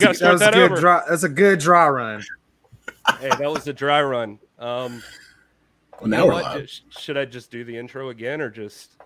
That was a that good over. dry. That's a good dry run. Hey, that was a dry run. Um, Well, now we're live. Sh- Should I just do the intro again, or just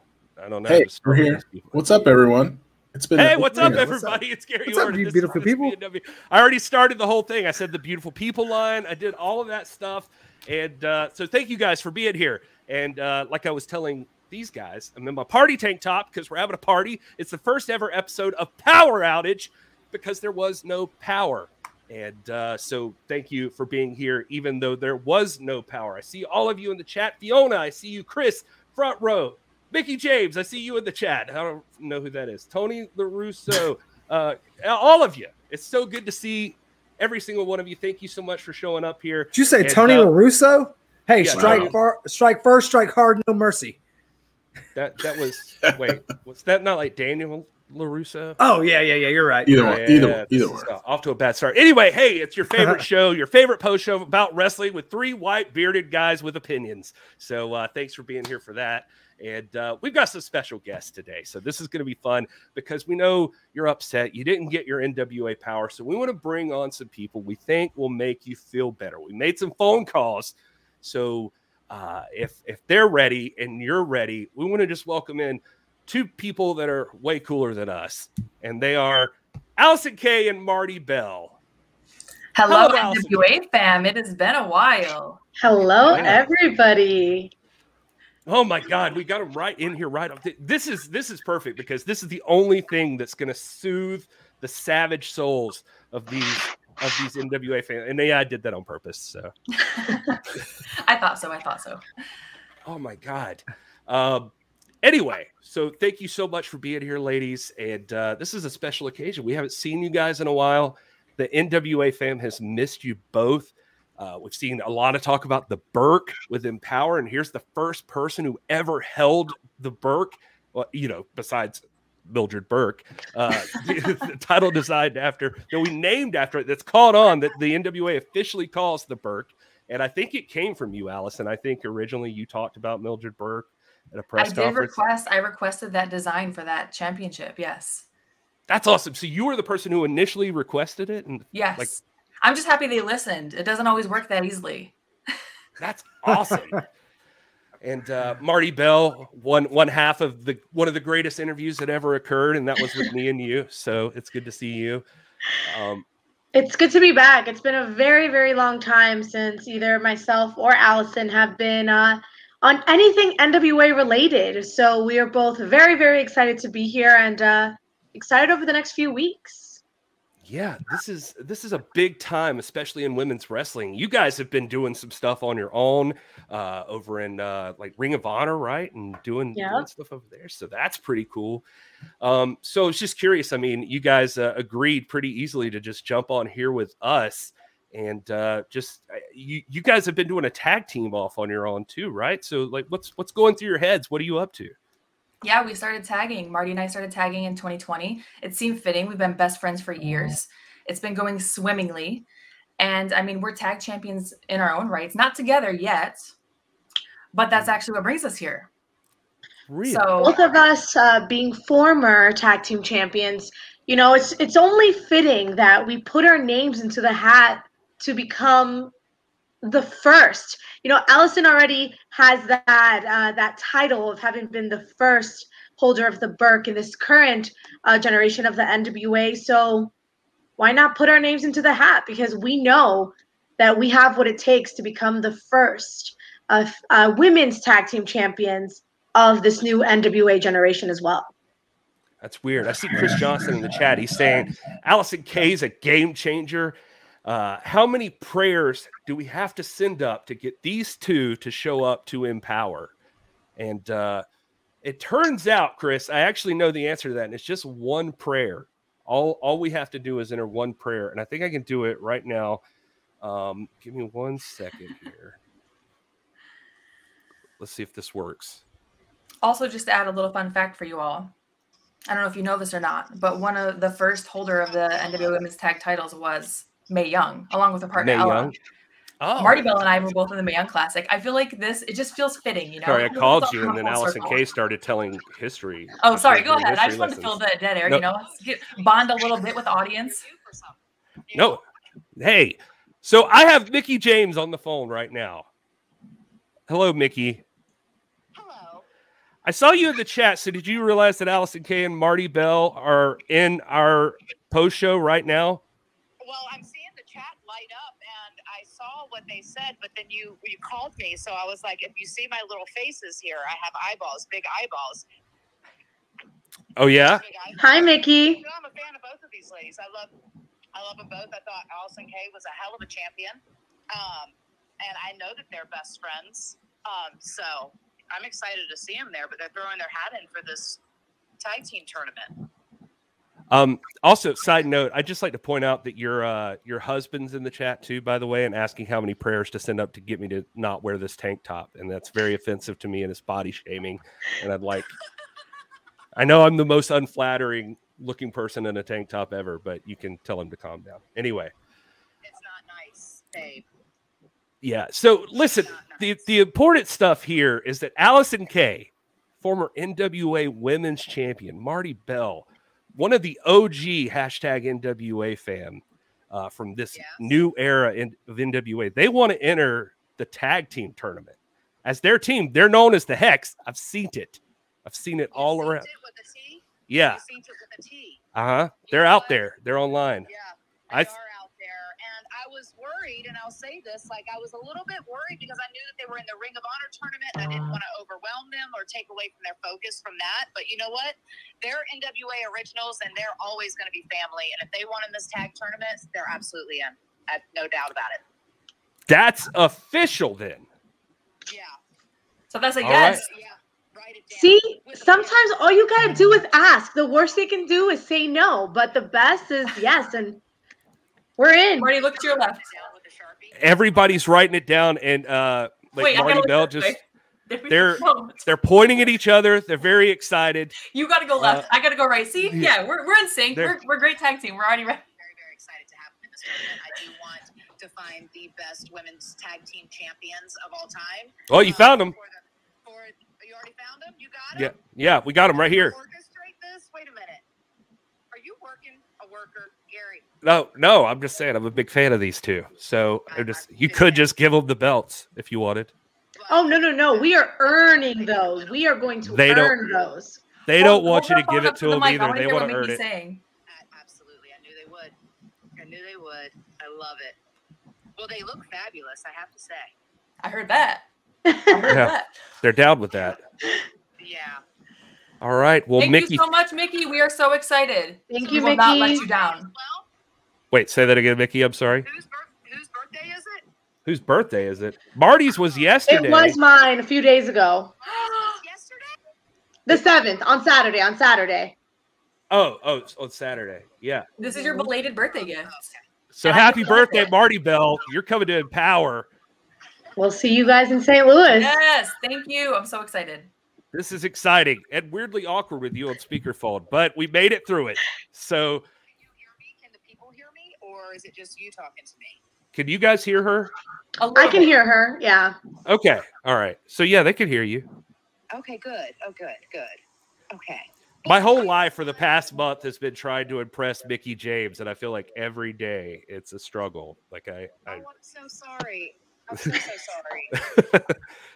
I don't know? Hey, we're here. with these people? What's up, everyone? It's been Hey, what's up, Yeah, what's everybody? It's Gary What's up, you beautiful people? B&W. I already started the whole thing. I said the beautiful people line. I did all of that stuff, and uh, so thank you guys for being here. And uh, like I was telling these guys, I'm in my party tank top because we're having a party. It's the first ever episode of Power Outage because there was no power. And uh, so thank you for being here, even though there was no power. I see all of you in the chat. Fiona, I see you. Chris, front row. Mickie James, I see you in the chat. I don't know who that is. Tony LaRusso, uh, all of you. It's so good to see every single one of you. Thank you so much for showing up here. Did you say And, Tony uh, LaRusso? Hey, yeah, strike Tony. far, strike first, strike hard, no mercy. That that was wait, was that not like Daniel LaRusso? Oh yeah, yeah, yeah. You're right. Either You're one, right. either Yeah, one, either is, one. Off to a bad start. Anyway, hey, it's your favorite show, your favorite post show about wrestling with three white bearded guys with opinions. So uh, thanks for being here for that. And uh, we've got some special guests today. So this is going to be fun because we know you're upset. You didn't get your NWA power. So we want to bring on some people we think will make you feel better. We made some phone calls. So uh, if if they're ready and you're ready, we want to just welcome in two people that are way cooler than us, and they are Allison Kay and Marti Belle. Hello, Hello, NWA fam. It has been a while. Hello, Yeah. everybody. Oh my God, we got them right in here, right. Up. This is this is perfect because this is the only thing that's going to soothe the savage souls of these of these NWA fans. And yeah, I did that on purpose. So, I thought so. I thought so. oh my God. Um, anyway, so thank you so much for being here, ladies. And uh, this is a special occasion. We haven't seen you guys in a while. The NWA fam has missed you both. Uh, we've seen a lot of talk about the Burke with Empower, and here's the first person who ever held the Burke. Well, you know, besides Mildred Burke, uh, the title designed after that we named after it. That's caught on that the NWA officially calls the Burke, and I think it came from you, Allison. I think originally you talked about Mildred Burke at a I press did conference. request. I requested that design for that championship. Yes. That's awesome. So you were the person who initially requested it, and Yes. Like- I'm just happy they listened. It doesn't always work that easily. That's awesome. and uh, Marti Belle, one one half of the one of the greatest interviews that ever occurred, and that was with me and you. So it's good to see you. Um, It's good to be back. It's been a very, very long time since either myself or Allison have been uh, on anything NWA related. So we are both very, very excited to be here and uh, excited over the next few weeks. yeah, this is this is a big time, especially in women's wrestling. You guys have been doing some stuff on your own uh, over in uh, like Ring of Honor, right, and doing, Yeah. doing stuff over there. So that's pretty cool. Um, so I was just curious. I mean, you guys uh, agreed pretty easily to just jump on here with us, and uh, just uh, you you guys have been doing a tag team off on your own too, right? So like, what's what's going through your heads? What are you up to? Yeah, we started tagging. Marty and I started tagging in 2020. It seemed fitting. We've been best friends for years. It's been going swimmingly. And I mean, we're tag champions in our own rights, not together yet, but that's actually what brings us here. Really? So, Both of us uh, being former tag team champions, you know, it's it's only fitting that we put our names into the hat to become the first. You know, Allison already has that uh, that title of having been the first holder of the Burke in this current uh, generation of the NWA. So why not put our names into the hat? Because we know that we have what it takes to become the first of uh, women's tag team champions of this new NWA generation as well. That's weird. I see Chris Johnson in the chat. He's saying Allison Kay is a game changer. Uh, how many prayers do we have to send up to get these two to show up to empower? And uh, it turns out, Chris, I actually know the answer to that, and it's just one prayer. All all we have to do is enter one prayer, and I think I can do it right now. Um, give me one second here. Let's see if this works. also, just to add a little fun fact for you all. I don't know if you know this or not, but one of the first holder of the NWA Women's Tag titles was Mae Young, along with her partner Mae Ella. Young? Oh, Marti Belle and I were both in the Mae Young Classic. I feel like this, it just feels fitting, you know? Sorry, I called you, and then Allison circle. Kay started telling history. Oh, sorry, go ahead. I just wanted to fill the dead air, No. you know, get, bond a little bit with the audience. No. Hey, so I have Mickie James on the phone right now. Hello, Mickey. Hello. I saw you in the chat. So did you realize that Allison Kay and Marti Belle are in our post show right now? Well, I'm seeing the chat light up, and I saw what they said, but then you you called me, so I was like, if you see my little faces here, I have eyeballs, big eyeballs. Oh yeah. Eyeballs. Hi, Mickey. No, I'm a fan of both of these ladies. I love, I love them both. I thought Allison Kay was a hell of a champion, um, and I know that they're best friends. Um, so I'm excited to see them there. But they're throwing their hat in for this tag team tournament. Um, also, side note, I'd just like to point out that your uh, your husband's in the chat too, by the way, and asking how many prayers to send up to get me to not wear this tank top, and that's very offensive to me and it's body shaming. And I'd like, I know I'm the most unflattering looking person in a tank top ever, but you can tell him to calm down. Anyway, It's not nice, babe. yeah. So listen, the the important stuff here is that Allison Kay, former NWA Women's Champion, Marti Belle, one of the OG hashtag NWA fam uh, from this Yes. new era in, of NWA, they want to enter the tag team tournament as their team. They're known as the Hex. I've seen it. I've seen it You all synced around. It with a T? Yeah. You synced it with a T. Uh huh. They're out there. They're online. Yeah, I they th- are out there, and I was worried, and I'll say this: like I was a little bit worried because I knew that they were in the Ring of Honor tournament, and I didn't want to uh-huh. overwhelm them or take away from their focus from that. But you know what? They're NWA originals, and they're always going to be family. And if they want in this tag tournament, they're absolutely in. I have no doubt about it. That's official then. Yeah, So that's a All yes. yeah. Write it down. See, sometimes all you gotta do is ask. The worst they can do is say no, but the best is yes, and we're in. Marty, look to your left. down with a Sharpie. Everybody's writing it down, and uh, like Wait, Marti Belle just way. There we they're- go. they're pointing at each other. They're very excited. You got to go left. Uh, I got to go right. See, yeah. yeah, we're, we're in sync. We're, we're a great tag team. We're already ready. very, very excited to have them in this tournament. I do want to find the best women's tag team champions of all time. Oh, you Uh, found them. For the, for, you already found them? You got Yeah, them? yeah, we got them right here. Orchestrate this? Wait a minute. Are you working a worker, Gary? No, no, I'm just saying I'm a big fan of these two. So I'm just you could just give them the belts if you wanted. Oh no no no! We are earning those. We are going to They don't- earn those. They don't want hold you to give it up to them mic. Either. They want what to earn it. Saying. Absolutely. I knew they would. I knew they would. I love it. Well, they look fabulous, I have to say. I heard that. I heard Yeah. that. They're down with that. Yeah. All right. Well, Thank Mickey, you so much, Mickey. We are so excited. Thank We you, will not let you down. Well, wait, say that again, Mickey. I'm sorry. whose, bir- whose birthday is it? Whose birthday is it? Marty's was yesterday. It was mine a few days ago. Yesterday? The seventh on Saturday. On Saturday. Oh, oh, it's on Saturday. Yeah. This is your belated birthday gift. So And happy birthday, it. Marti Belle. You're coming to Empower. We'll see you guys in St. Louis. Yes, thank you. I'm so excited. This is exciting and weirdly awkward with you on speakerphone, but we made it through it. So Can you hear me? Can the people hear me? Or is it just you talking to me? can you guys hear her? I can bit. hear her. Yeah. Okay. All right. So yeah, they can hear you. Okay, good. Oh, good, good. Okay. My whole life for the past month has been trying to impress Mickie James, and I feel like every day it's a struggle. Like I, Oh, I'm so sorry. I'm so, so sorry.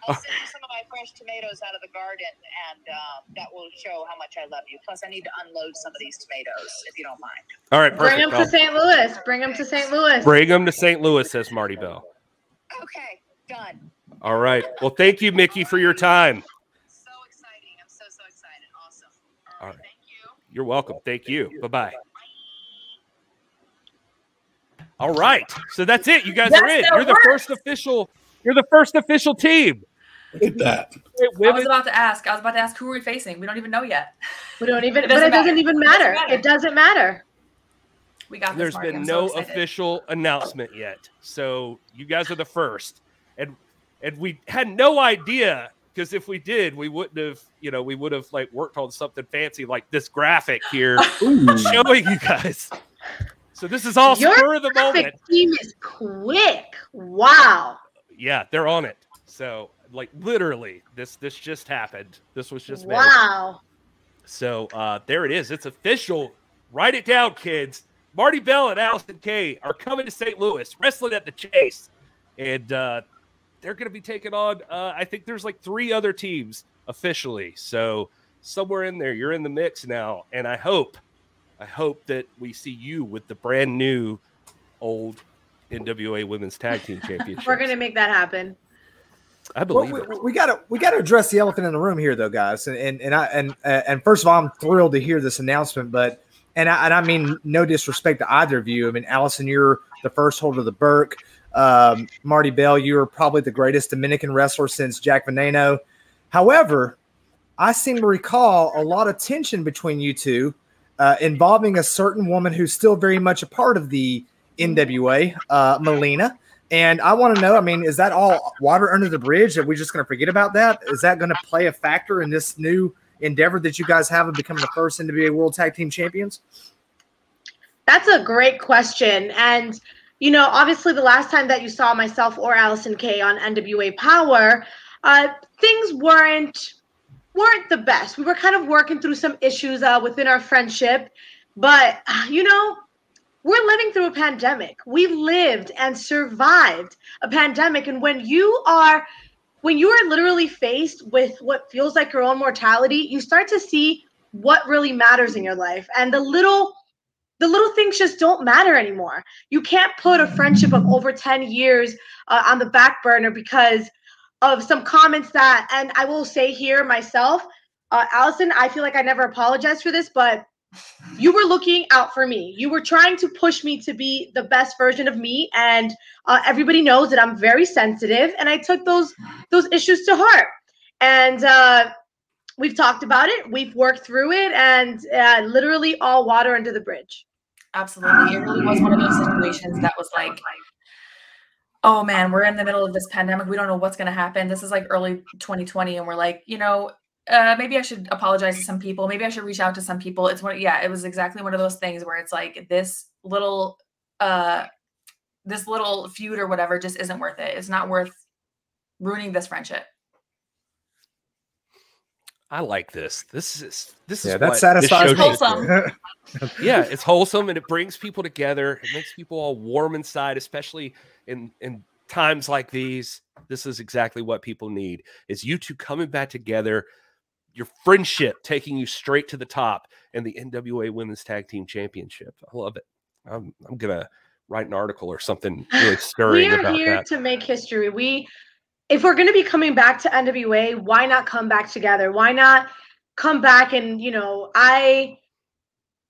I'll send you some of my fresh tomatoes out of the garden, and um, that will show how much I love you. Plus, I need to unload some of these tomatoes, if you don't mind. all right, perfect. Bring them to St. Louis. Bring them to St. Louis. bring them to St. Louis, says Marti Belle. Okay, done. All right. Well, thank you, Mickey, for your time. So exciting. I'm so, so excited. Awesome. All All right. right, thank you. You're welcome. Thank you. Bye bye. All right. So that's it. You guys are in. You're the works. first official. You're the first official team. Look at that. I was about to ask. I was about to ask who we're we facing. We don't even know yet. We don't even. It but doesn't it doesn't matter. even It doesn't matter. matter. It doesn't matter. We got this. There's Marty. been I'm no so official announcement yet. So you guys are the first. And and we had no idea because if we did, we wouldn't have, you know, we would have like worked on something fancy like this graphic here showing you guys. So this is all Your spur of the moment. Team is quick. Wow. Yeah, they're on it. So like literally, this this just happened. This was just made. Wow. So uh there it is. It's official. Write it down, kids. Marti Belle and Allison Kay are coming to St. Louis, wrestling at the Chase, and uh, they're going to be taking on. Uh, I think there's like three other teams officially, so somewhere in there, you're in the mix now, and I hope, I hope that we see you with the brand new, old NWA Women's Tag Team Championship. We're gonna make that happen. I Well, believe we, it. we gotta we gotta address the elephant in the room here, though, guys. And and and I and uh, and first of all, I'm thrilled to hear this announcement, but and I, and I mean no disrespect to either of you. I mean, Allison, you're the first holder of the Burke. Um, Marti Belle, you are probably the greatest Dominican wrestler since Jack Veneno. However, I seem to recall a lot of tension between you two uh, involving a certain woman who's still very much a part of the NWA, uh, Melina. And I want to know, I mean, is that all water under the bridge? Are we just going to forget about that? Is that going to play a factor in this new endeavor that you guys have of becoming the first NWA World Tag Team Champions? That's a great question. And, you know, obviously the last time that you saw myself or Allison Kay on NWA Power, uh, things weren't weren't the best. We were kind of working through some issues uh, within our friendship, but you know, we're living through a pandemic. We lived and survived a pandemic, and when you are when you are literally faced with what feels like your own mortality, you start to see what really matters in your life, and the little the little things just don't matter anymore. You can't put a friendship of over 10 years uh, on the back burner because of some comments that, and I will say here myself, uh, Allison, I feel like I never apologized for this, but you were looking out for me. You were trying to push me to be the best version of me, and uh, everybody knows that I'm very sensitive, and I took those those issues to heart. And uh, we've talked about it, we've worked through it, and uh, literally all water under the bridge. Absolutely. It really was one of those situations that was like, oh man, we're in the middle of this pandemic. We don't know what's going to happen. This is like early 2020. And we're like, you know, uh, maybe I should apologize to some people. Maybe I should reach out to some people. It's one, yeah, it was exactly one of those things where it's like this little, uh, this little feud or whatever just isn't worth it. It's not worth ruining this friendship. I like this. This is this Yeah, is that what satisfies this me. show should Wholesome. yeah, it's wholesome and it brings people together. It makes people all warm inside, especially in in times like these. This is exactly what people need. Is you two coming back together, your friendship taking you straight to the top, and the NWA Women's Tag Team Championship. I love it. I'm I'm gonna write an article or something really we stirring are about here that. to make history. We, if we're going to be coming back to NWA, why not come back together? Why not come back and you know, I,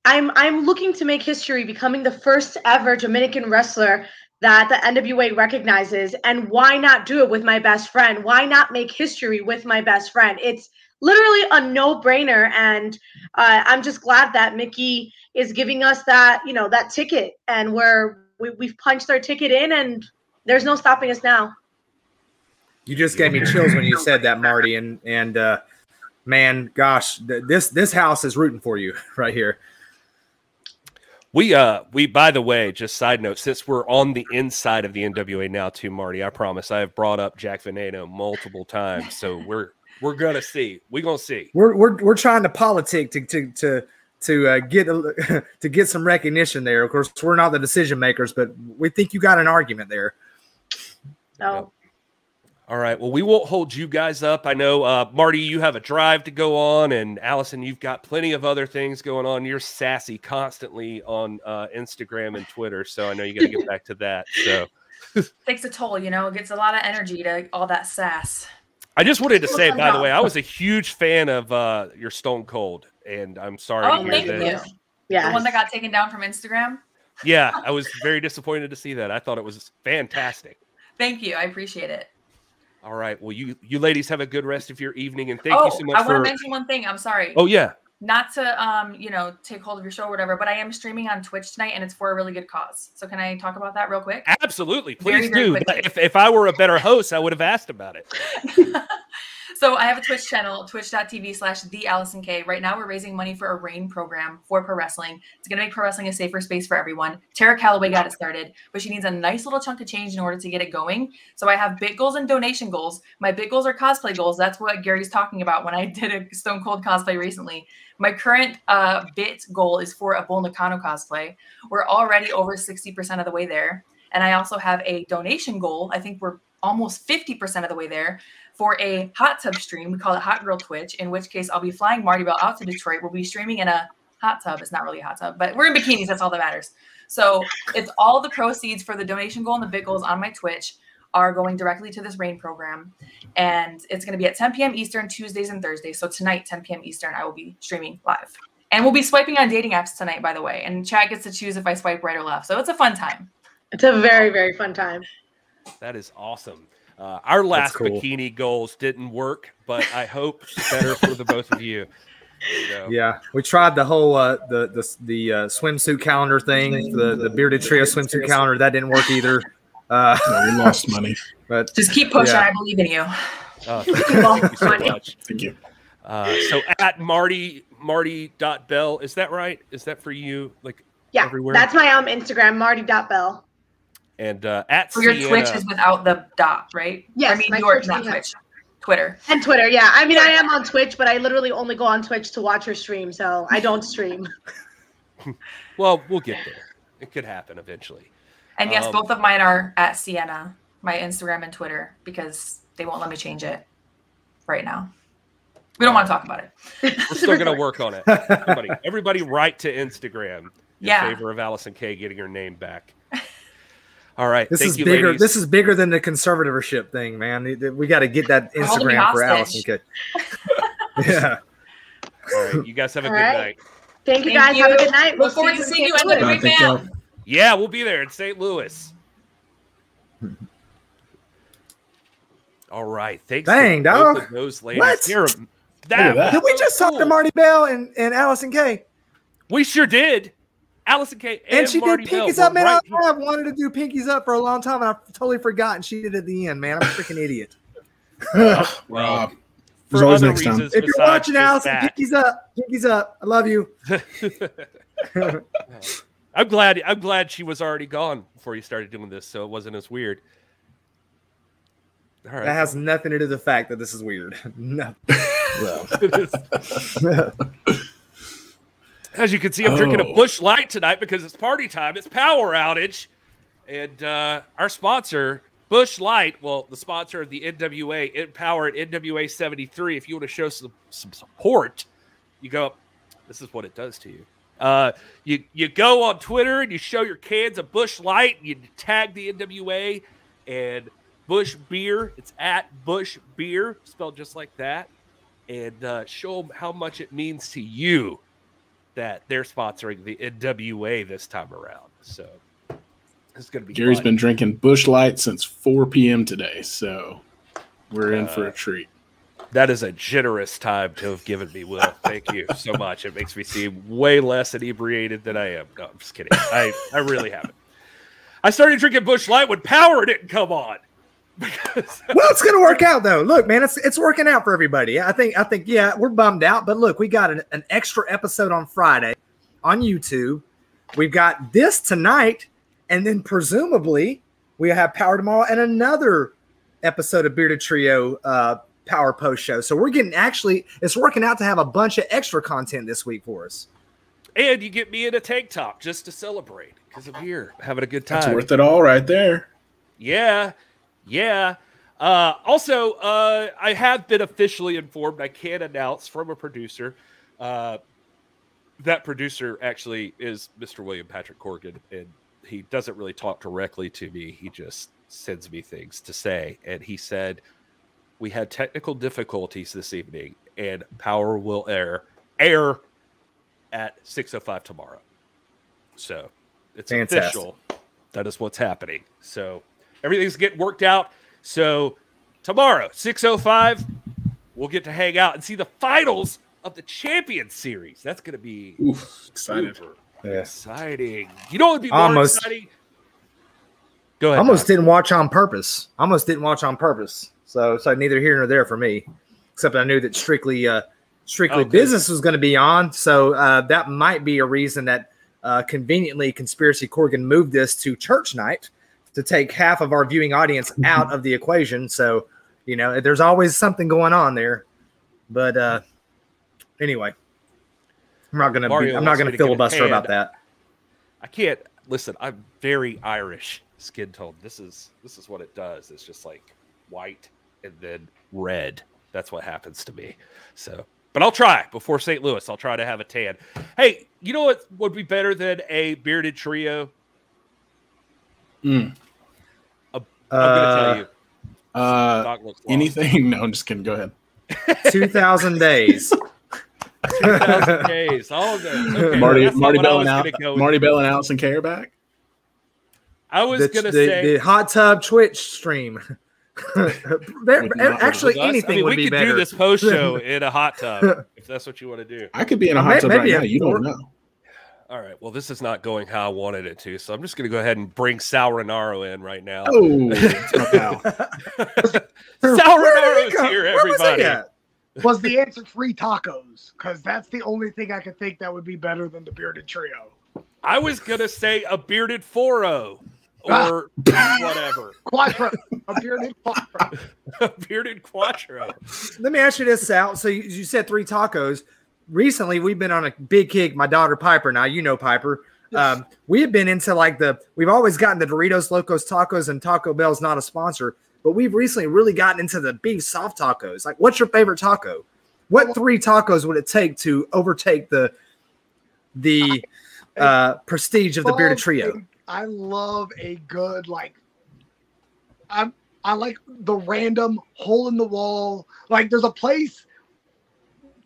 I'm I'm looking to make history, becoming the first ever Dominican wrestler that the NWA recognizes, and why not do it with my best friend? Why not make history with my best friend? It's literally a no-brainer, and uh, I'm just glad that Mickey is giving us that you know that ticket, and we're we, we've punched our ticket in, and there's no stopping us now. You just gave me chills when you said that, Marty. And and uh, man, gosh, th- this this house is rooting for you right here. We uh we by the way, just side note, since we're on the inside of the NWA now too, Marty, I promise I have brought up Jack Veneno multiple times. So we're we're gonna see. We're gonna see. We're we're we're trying to politic to to to to uh, get a, to get some recognition there. Of course, we're not the decision makers, but we think you got an argument there. So All right. Well, we won't hold you guys up. I know, uh, Marty, you have a drive to go on, and Allison, you've got plenty of other things going on. You're sassy constantly on uh, Instagram and Twitter, so I know you got to get back to that. So Takes a toll, you know, it gets a lot of energy to all that sass. I just wanted to say, by the way, I was a huge fan of uh, your Stone Cold, and I'm sorry Oh, to hear thank that. you. yeah, The one that got taken down from Instagram. Yeah, I was very disappointed to see that. I thought it was fantastic. Thank you. I appreciate it. All right. Well, you you ladies have a good rest of your evening, and thank oh, you so much for Oh, I want to mention one thing. I'm sorry. Oh yeah, Not to um, you know, take hold of your show or whatever, but I am streaming on Twitch tonight and it's for a really good cause. So can I talk about that real quick? absolutely. Please very do. quickly. If if I were a better host, I would have asked about it. So I have a Twitch channel, twitch.tv slash the Allison K. Right now we're raising money for a RAIN program for pro wrestling. It's gonna make pro wrestling a safer space for everyone. Tara Calloway got it started, but she needs a nice little chunk of change in order to get it going. So I have bit goals and donation goals. My bit goals are cosplay goals. That's what Gary's talking about when I did a Stone Cold cosplay recently. My current uh, bit goal is for a Bull Nakano cosplay. We're already over 60% of the way there. And I also have a donation goal. I think we're almost 50% of the way there for a hot tub stream. We call it Hot Girl Twitch, in which case I'll be flying Marti Belle out to Detroit. We'll be streaming in a hot tub. It's not really a hot tub, but we're in bikinis. That's all that matters. So it's all the proceeds for the donation goal and the big goals on my Twitch are going directly to this rain program. And it's going to be at 10 p.m. Eastern, Tuesdays and Thursdays. So tonight, 10 p.m. Eastern, I will be streaming live. And we'll be swiping on dating apps tonight, by the way. And Chad gets to choose if I swipe right or left. So it's a fun time. It's a very, very fun time. That is awesome. Uh, our last cool. bikini goals didn't work, but I hope better for the both of you. So, Yeah, we tried the whole uh, the the the uh, swimsuit calendar thing, the the bearded trio swimsuit calendar. That didn't work either. Uh, No, we lost money. but Just keep pushing. Yeah. I believe in you. uh, thank you so much. Thank you. Uh, so at Marty Marty dot Bell, is that right? Is that for you? Like Yeah, Everywhere? that's my um Instagram, Marty.bell. and uh, at For your Sienna- Twitch is without the dot, right? Yes, I mean, my your Twitch not Twitch, Twitter. And Twitter, yeah. I mean, I am on Twitch, but I literally only go on Twitch to watch her stream, so I don't stream. Well, we'll get there. It could happen eventually. And yes, Um, both of mine are at Sienna, my Instagram and Twitter, because they won't let me change it right now. We don't want to talk about it. We're still gonna work on it. Everybody, everybody write to Instagram in Yeah. favor of Allison Kay getting her name back. All right. this thank is you, bigger. ladies. This is bigger than the conservatorship thing, man. We got to get that They're holding me Instagram for. Allison. K. yeah. All right. You guys have a All good right. night. Thank you Thank guys. Have a good night. Look forward to seeing you St. at the Louis. Big Man. Yeah, we'll be there in St. Louis. All right. Thanks. to Dang, both dog. of Those ladies. What? Here, that, that. Did we just talk to. Marti Belle and, and Allison Kay? We sure did. Allison Kay. And, And, she Marty did Bell pinkies were up, man. right I, I've wanted to do pinkies up for a long time, and I totally forgot. And she did it at the end, man. I'm a freaking idiot. Well, Rob. for There's always other next time. reasons if you're watching just Allison, that. pinkies up, pinkies up. I love you. I'm glad. I'm glad she was already gone before you started doing this, so it wasn't as weird. All right. That has nothing to do with the fact that this is weird. no. As you can see, I'm drinking a Oh. Busch Light tonight because it's party time. It's power outage, and uh, our sponsor, Busch Light, well, the sponsor of the NWA Empower at NWA 73. If you want to show some some support, you go. This is what it does to you. Uh, you you go on Twitter and you show your cans of Busch Light. And You tag the NWA and Busch Beer. It's at Busch Beer, spelled just like that, and uh, show them how much it means to you that they're sponsoring the NWA this time around. So it's going to be. Gary's fun. been drinking Busch Light since 4 p.m. today, so we're in for Uh, a treat. That is a generous time to have given me, Will. Thank you so much. It makes me seem way less inebriated than I am. No, I'm just kidding. I, I really haven't. I started drinking Busch Light when power didn't come on. Because well, it's gonna work out though. Look, man, it's it's working out for everybody. I think I think yeah, we're bummed out, but look, we got an, an extra episode on Friday on YouTube. We've got this tonight, and then presumably we have Power tomorrow and another episode of Bearded Trio uh, Power Post Show. So we're getting actually it's working out to have a bunch of extra content this week for us. and you get me in a tank top just to celebrate because I'm here having a good time. It's worth it all right there. Yeah, yeah. Uh, also, uh, I have been officially informed. I can announce from a producer. Uh, that producer actually is Mr. William Patrick Corgan, and he doesn't really talk directly to me. He just sends me things to say. And he said, "We had technical difficulties this evening, and power will air air at six o five tomorrow." So it's Fantastic. official. That is what's happening. So everything's getting worked out. So tomorrow, 605, we'll get to hang out and see the finals of the Champions Series. That's gonna be Oof, excited. super Yes. exciting. You know what would be more Almost. exciting? Go ahead. Almost Doc. didn't watch on purpose. Almost didn't watch on purpose. So it's so neither here nor there for me. Except I knew that strictly uh strictly Oh, business was going to be on. So uh that might be a reason that uh conveniently conspiracy Corgan moved this to church night to take half of our viewing audience out of the equation. So, you know, there's always something going on there. But uh anyway. I'm not gonna be, I'm not gonna me to filibuster about that. I can't listen. I'm very Irish skin tone. This is this is what it does. It's just like white and then red. That's what happens to me. So, but I'll try before St. Louis. I'll try to have a tan. Hey, you know what would be better than a bearded trio? Mm. I'm gonna Uh, tell you. Uh, Doc looks lost. anything? No, I'm just kidding. Go ahead. 2000 days. 2,000 days. All of them. Okay, Marty, that's Marty what I Bell was and Al, gonna go with. Marti Belle and Allison Care back. I was the, gonna the- say the hot tub Twitch stream. There- actually, anything I mean, would we could do this post show in a hot tub if that's what you want to do. I could be in a Uh, hot may- tub maybe right now. You don't know. All right. Well, this is not going how I wanted it to, so I'm just going to go ahead and bring Sal Rinauro in right now. Oh, it's my. Sal Where he come- here, where was everybody. Was the answer free tacos? Because that's the only thing I could think that would be better than the bearded trio. I was going to say a bearded 4 Ah. or whatever. Quattro, a bearded quattro. a bearded Quattro. Let me ask you this, Sal. So you, you said three tacos. Recently, we've been on a big kick. My daughter Piper, now you know Piper. Um, we have been into like the. We've always gotten the Doritos Locos Tacos, and Taco Bell's not a sponsor, but we've recently really gotten into the beef soft tacos. Like, what's your favorite taco? What three tacos would it take to overtake the the uh, prestige of the bearded trio? I love a good like. I'm I like the random hole in the wall. Like there's a place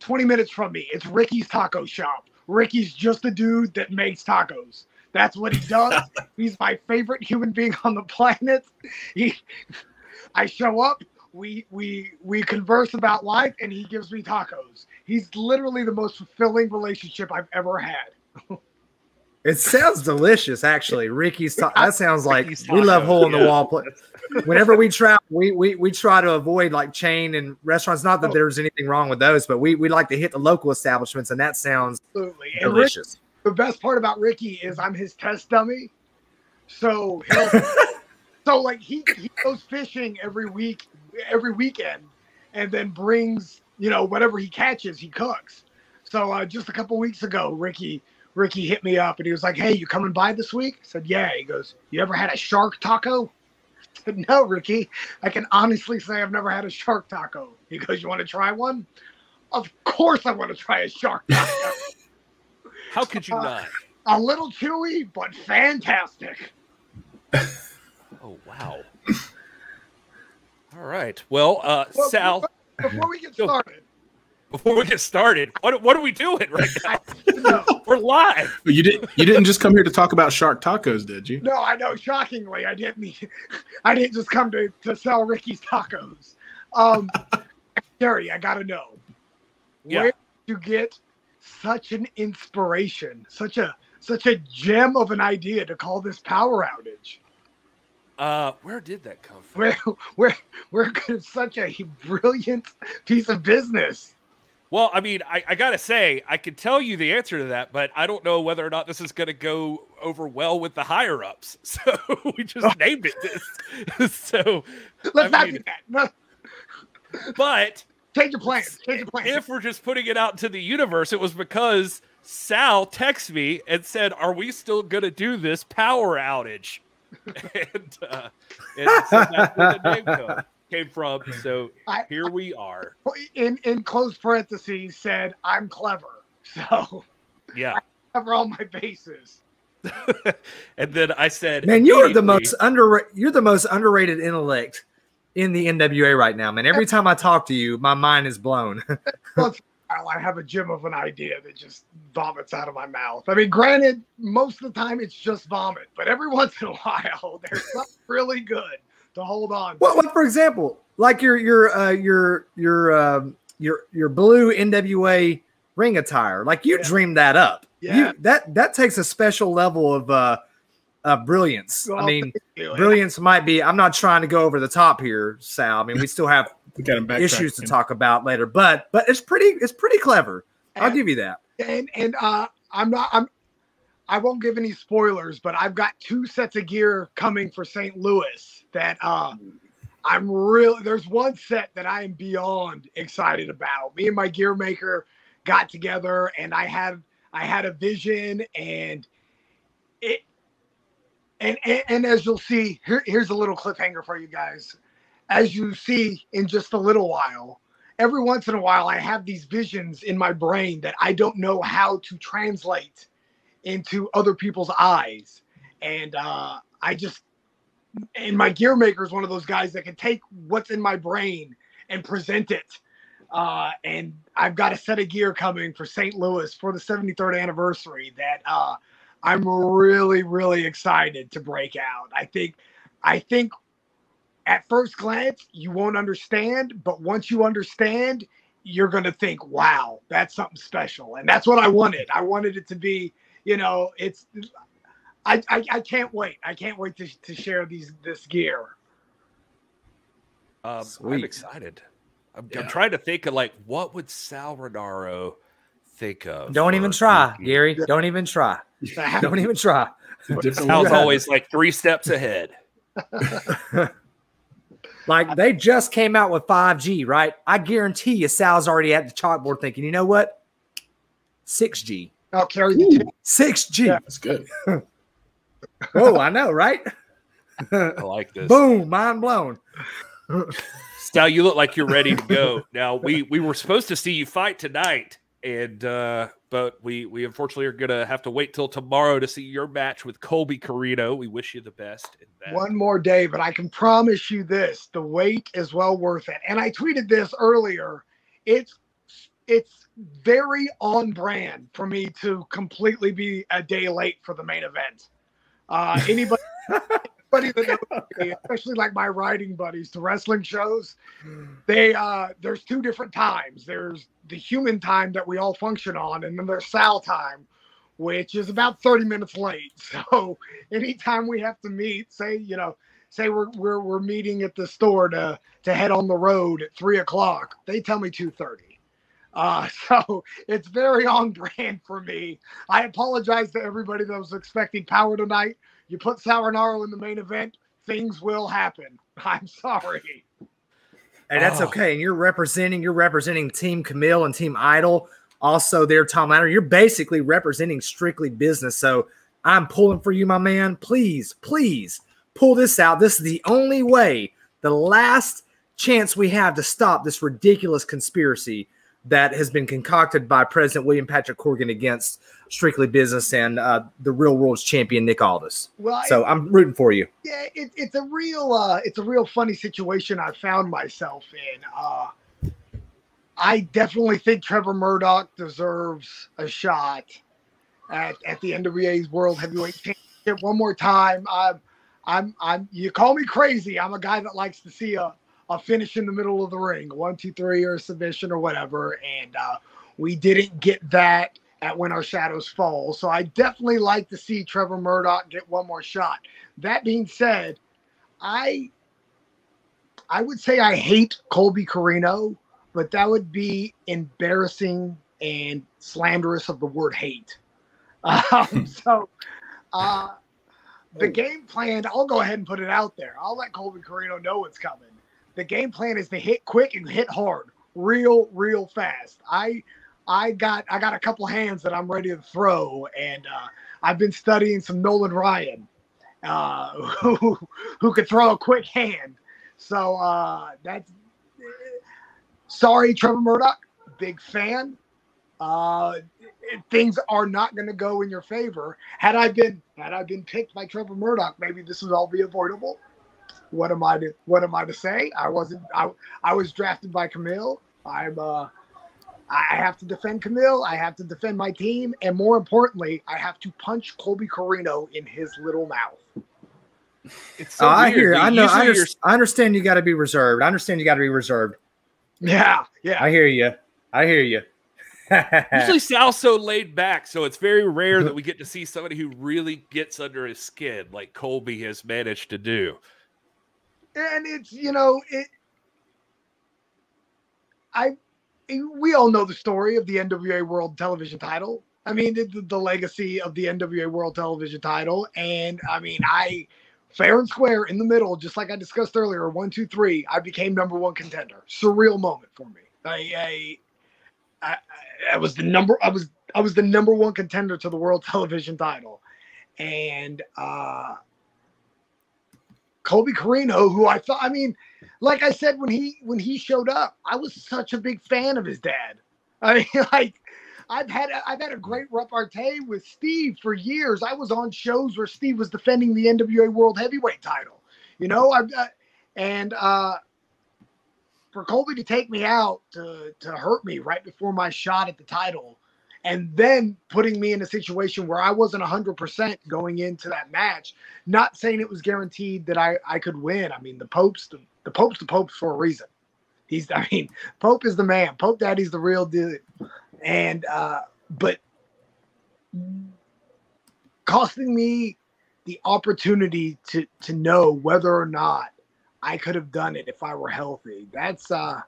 20 minutes from me. It's Ricky's Taco Shop. Ricky's just a dude that makes tacos. That's what he does. He's my favorite human being on the planet. He, I show up, we we we converse about life, and he gives me tacos. He's literally the most fulfilling relationship I've ever had. It sounds delicious, actually. Ricky's ta- that sounds like Ricky's we love hole in the wall. Pla- Whenever we travel, we, we we try to avoid like chain and restaurants. Not that Oh. there's anything wrong with those, but we we like to hit the local establishments, and that sounds Absolutely. And Rick, delicious. the best part about Ricky is I'm his test dummy. So he'll, so like he, he goes fishing every week, every weekend, and then brings you know whatever he catches, he cooks. So uh, just a couple weeks ago, Ricky Ricky hit me up and he was like, "Hey, you coming by this week?" I said, "Yeah." He goes, "You ever had a shark taco?" I said, "No, Ricky. I can honestly say I've never had a shark taco." He goes, "You want to try one?" Of course, I want to try a shark taco. How could you Uh, not? a little chewy, but fantastic. Oh, wow. All right. Well, uh, Well, Sal, Before we get started, before we get started, what, what are we doing right now? no, We're live. But you didn't. You didn't just come here to talk about shark tacos, did you? no, I know. Shockingly, I didn't. Mean, I didn't just come to, to sell Ricky's tacos. Um, Jerry, I gotta know Yeah. where did you get such an inspiration, such a such a gem of an idea to call this power outage. Uh, where did that come from? Where where where could such a brilliant piece of business? Well, I mean, I, I gotta say, I can tell you the answer to that, but I don't know whether or not this is gonna go over well with the higher ups. So we just named it this. so, Let's I not do that. But change your plans. Change your plans. if we're just putting it out into the universe, it was because Sal texted me and said, "Are we still gonna do this power outage?" and, uh, and so that's where the name co- came from. So I- here we are. in in close parentheses said I'm clever. So Yeah. I cover all my bases. and then I said, Man, you are the most under you're the most underrated intellect in the NWA right now, man. Every time I talk to you, my mind is blown. I have a gem of an idea that just vomits out of my mouth. I mean, granted, most of the time it's just vomit, but every once in a while there's something really good to hold on. Well, like for example, like your your uh, your your um, your your blue NWA ring attire, like you Yeah. dreamed that up. Yeah. You, that that takes a special level of uh uh, brilliance. I mean, you. brilliance might be. I'm not trying to go over the top here, Sal. I mean, we still have We got him back. issues to talk about later, but but it's pretty it's pretty clever. I'll give you that. and and uh i'm not i'm i won't give any spoilers but i've got two sets of gear coming for st louis that uh i'm really there's one set that i am beyond excited about. Me and my gear maker got together and i had i had a vision and it and and, and as you'll see here, here's a little cliffhanger for you guys. As you see in just a little while every once in a while I have these visions in my brain that I don't know how to translate into other people's eyes. And uh, I just, and my gear maker is one of those guys that can take what's in my brain and present it. Uh, and I've got a set of gear coming for St. Louis for the 73rd anniversary that uh, I'm really, really excited to break out. I think, I think at first glance you won't understand but once you understand you're going to think wow that's something special and that's what i wanted i wanted it to be you know it's i i, I can't wait i can't wait to, to share these this gear Um, I'm excited. I'm, Yeah. I'm trying to think of like what would Sal Rinauro think of? Don't even try, new? Gary. Don't even try. Don't even try. Different Sal's always like three steps ahead. Like they just came out with 5G, right? I guarantee you, Sal's already at the chalkboard thinking, you know what? 6G. i'll carry the 6G. Yeah. That's good. Oh, I know, right? I like this. Boom, mind blown. Sal, you look like you're ready to go. Now we we were supposed to see you fight tonight, and uh, but we we unfortunately are gonna have to wait till tomorrow to see your match with Colby Corino. We wish you the best in that. one more day but i can promise you this the wait is well worth it and i tweeted this earlier it's it's very on brand for me to completely be a day late for the main event uh anybody anybody that knows me, especially like my riding buddies to wrestling shows they uh there's two different times there's the human time that we all function on and then there's sal time which is about 30 minutes late so anytime we have to meet, say, you know, say we're we're we're meeting at the store to to head on the road at three o'clock, they tell me two thirty. Uh, so it's very on brand for me. I apologize to everybody that was expecting power tonight. You put Sal Rinauro in the main event, things will happen. I'm sorry. And that's Oh. okay. And you're representing, you're representing Team Camille and Team Idol. Also, there, Tom Lanner. You're basically representing strictly business. So I'm pulling for you, my man. Please, please pull this out. This is the only way, the last chance we have to stop this ridiculous conspiracy that has been concocted by President William Patrick Corgan against strictly business and uh, the real world's champion Nick Aldis. Well, So I'm rooting for you. yeah, it, it's a real uh, it's a real funny situation I found myself in. Uh, I definitely think Trevor Murdoch deserves a shot at, at the NWA's World Heavyweight Championship one more time. I'm I'm I'm you call me crazy. I'm a guy that likes to see a, a finish in the middle of the ring, one, two, three, or a submission or whatever. And uh, we didn't get that at When Our Shadows Fall. So I definitely like to see Trevor Murdoch get one more shot. That being said, I I would say I hate Colby Corino, but that would be embarrassing and slanderous of the word hate. Um, so uh, the game plan, I'll go ahead and put it out there. I'll let Colby Corino know what's coming. The game plan is to hit quick and hit hard, real, real fast. I I got I got a couple hands that I'm ready to throw, and uh, I've been studying some Nolan Ryan, uh, who who could throw a quick hand. So uh, that's sorry, Trevor Murdoch, big fan. Uh, things are not going to go in your favor. Had I been had I been picked by Trevor Murdoch, maybe this would all be avoidable. What am I to What am I to say? I wasn't. I I was drafted by Camille. I'm. Uh, I have to defend Camille. I have to defend my team, and more importantly, I have to punch Colby Corino in his little mouth. It's so Oh, I hear. You- I know. I, under- I understand. You got to be reserved. I understand. You got to be reserved. Yeah, yeah. I hear you. I hear you. Usually Sal's so laid back, so it's very rare that we get to see somebody who really gets under his skin, like Colby has managed to do. And it's you know it i we all know the story of the nwa world television title. I mean the, the legacy of the nwa world television title. And i mean i fair and square in the middle just like i discussed earlier one two three i became number one contender. Surreal moment for me. I i I, I was the number I was I was the number one contender to the world television title. And uh Colby Corino, who I thought, I mean, like I said when he when he showed up, I was such a big fan of his dad. I mean, like I've had I've had a great repartee with Steve for years. I was on shows where Steve was defending the NWA World Heavyweight Title. You know, I, I and uh, for Colby to take me out to to hurt me right before my shot at the title, and then putting me in a situation where I wasn't 100% going into that match, not saying it was guaranteed that I, I could win. I mean, the Pope's the, the Pope's the Pope's for a reason. He's, I mean, Pope is the man. Pope Daddy's the real dude. And, uh, but costing me the opportunity to, to know whether or not I could have done it if I were healthy. That's, uh,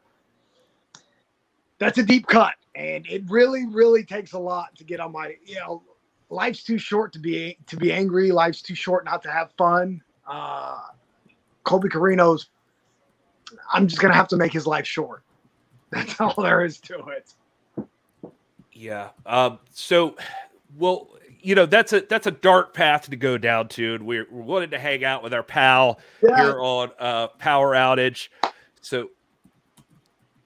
that's a deep cut and it really really takes a lot to get on my you know life's too short to be to be angry life's too short not to have fun uh colby corino's i'm just gonna have to make his life short that's all there is to it Yeah. Um, so, well, you know, that's a that's a dark path to go down to, and we're, we're wanting to hang out with our pal yeah here on uh, Power Outage. So,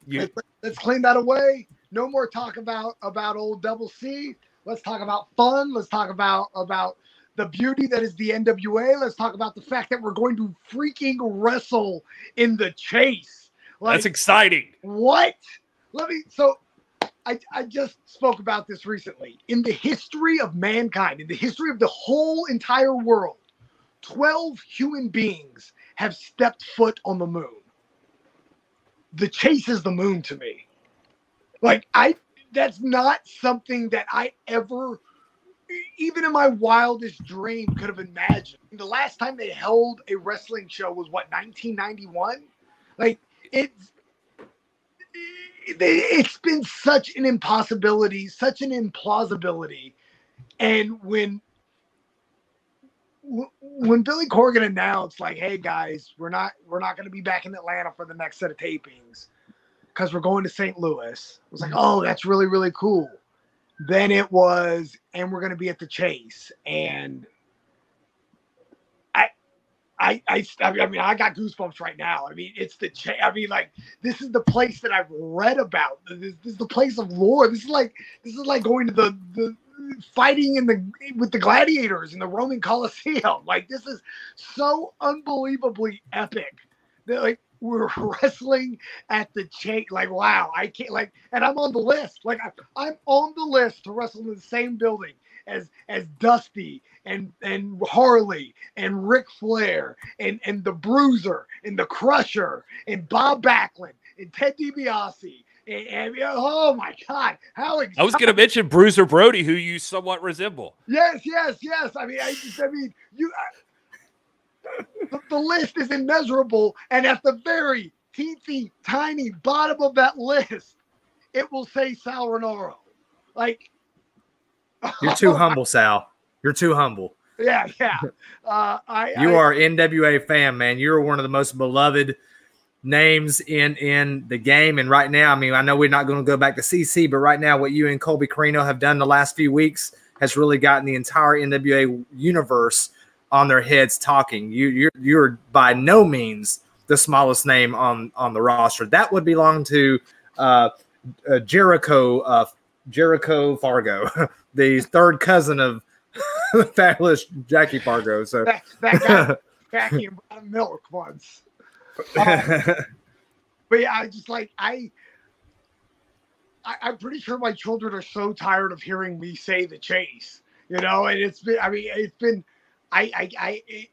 you let's, clean that away no more talk about about old double c let's talk about fun let's talk about about the beauty that is the nwa let's talk about the fact that we're going to freaking wrestle in the chase like that's exciting. What? Let me. So, I I just spoke about this recently. In the history of mankind, in the history of the whole entire world, twelve human beings have stepped foot on the moon. The chase is the moon to me. Like I, that's not something that I ever. Even in my wildest dream, could have imagined. The last time they held a wrestling show was what 1991. Like it's it's been such an impossibility, such an implausibility. And when when Billy Corgan announced, like, "Hey guys, we're not we're not going to be back in Atlanta for the next set of tapings because we're going to St. Louis," I was like, mm-hmm. "Oh, that's really really cool." Then it was, and we're going to be at the Chase, and I, I, I mean, I got goosebumps right now. I mean, it's the, cha- I mean, like, this is the place that I've read about. This, this is the place of lore. This is like, this is like going to the, the fighting in the, with the gladiators in the Roman Colosseum. Like, this is so unbelievably epic that, like, we're wrestling at the chain. Like, wow, I can't, like, and I'm on the list. Like, I, I'm on the list to wrestle in the same building as as Dusty and and Harley and Ric Flair and and the Bruiser and the Crusher and Bob Backlund and Ted DiBiase. And, and oh my God, how exciting. I was going to mention Bruiser Brody, who you somewhat resemble. Yes, yes, yes. I mean, I just, I mean, you. I, the, the list is immeasurable, and at the very teensy tiny bottom of that list, it will say Sal Rinauro. Like You're too humble, Sal. You're too humble. Yeah, yeah. Uh, I, You I, are NWA fan, man. You're one of the most beloved names in in the game. And right now, I mean, I know we're not going to go back to CC, but right now, what you and Colby Corino have done the last few weeks has really gotten the entire NWA universe on their heads talking. You you're you're by no means the smallest name on on the roster. That would belong to uh, uh, Jericho uh, Jericho Fargo, the third cousin of fabulous Jackie Fargo. So that, that guy Jackie and brought milk once. Um, but yeah, I just like I, I I'm pretty sure my children are so tired of hearing me say the chase, you know, and it's been I mean it's been I I, I it,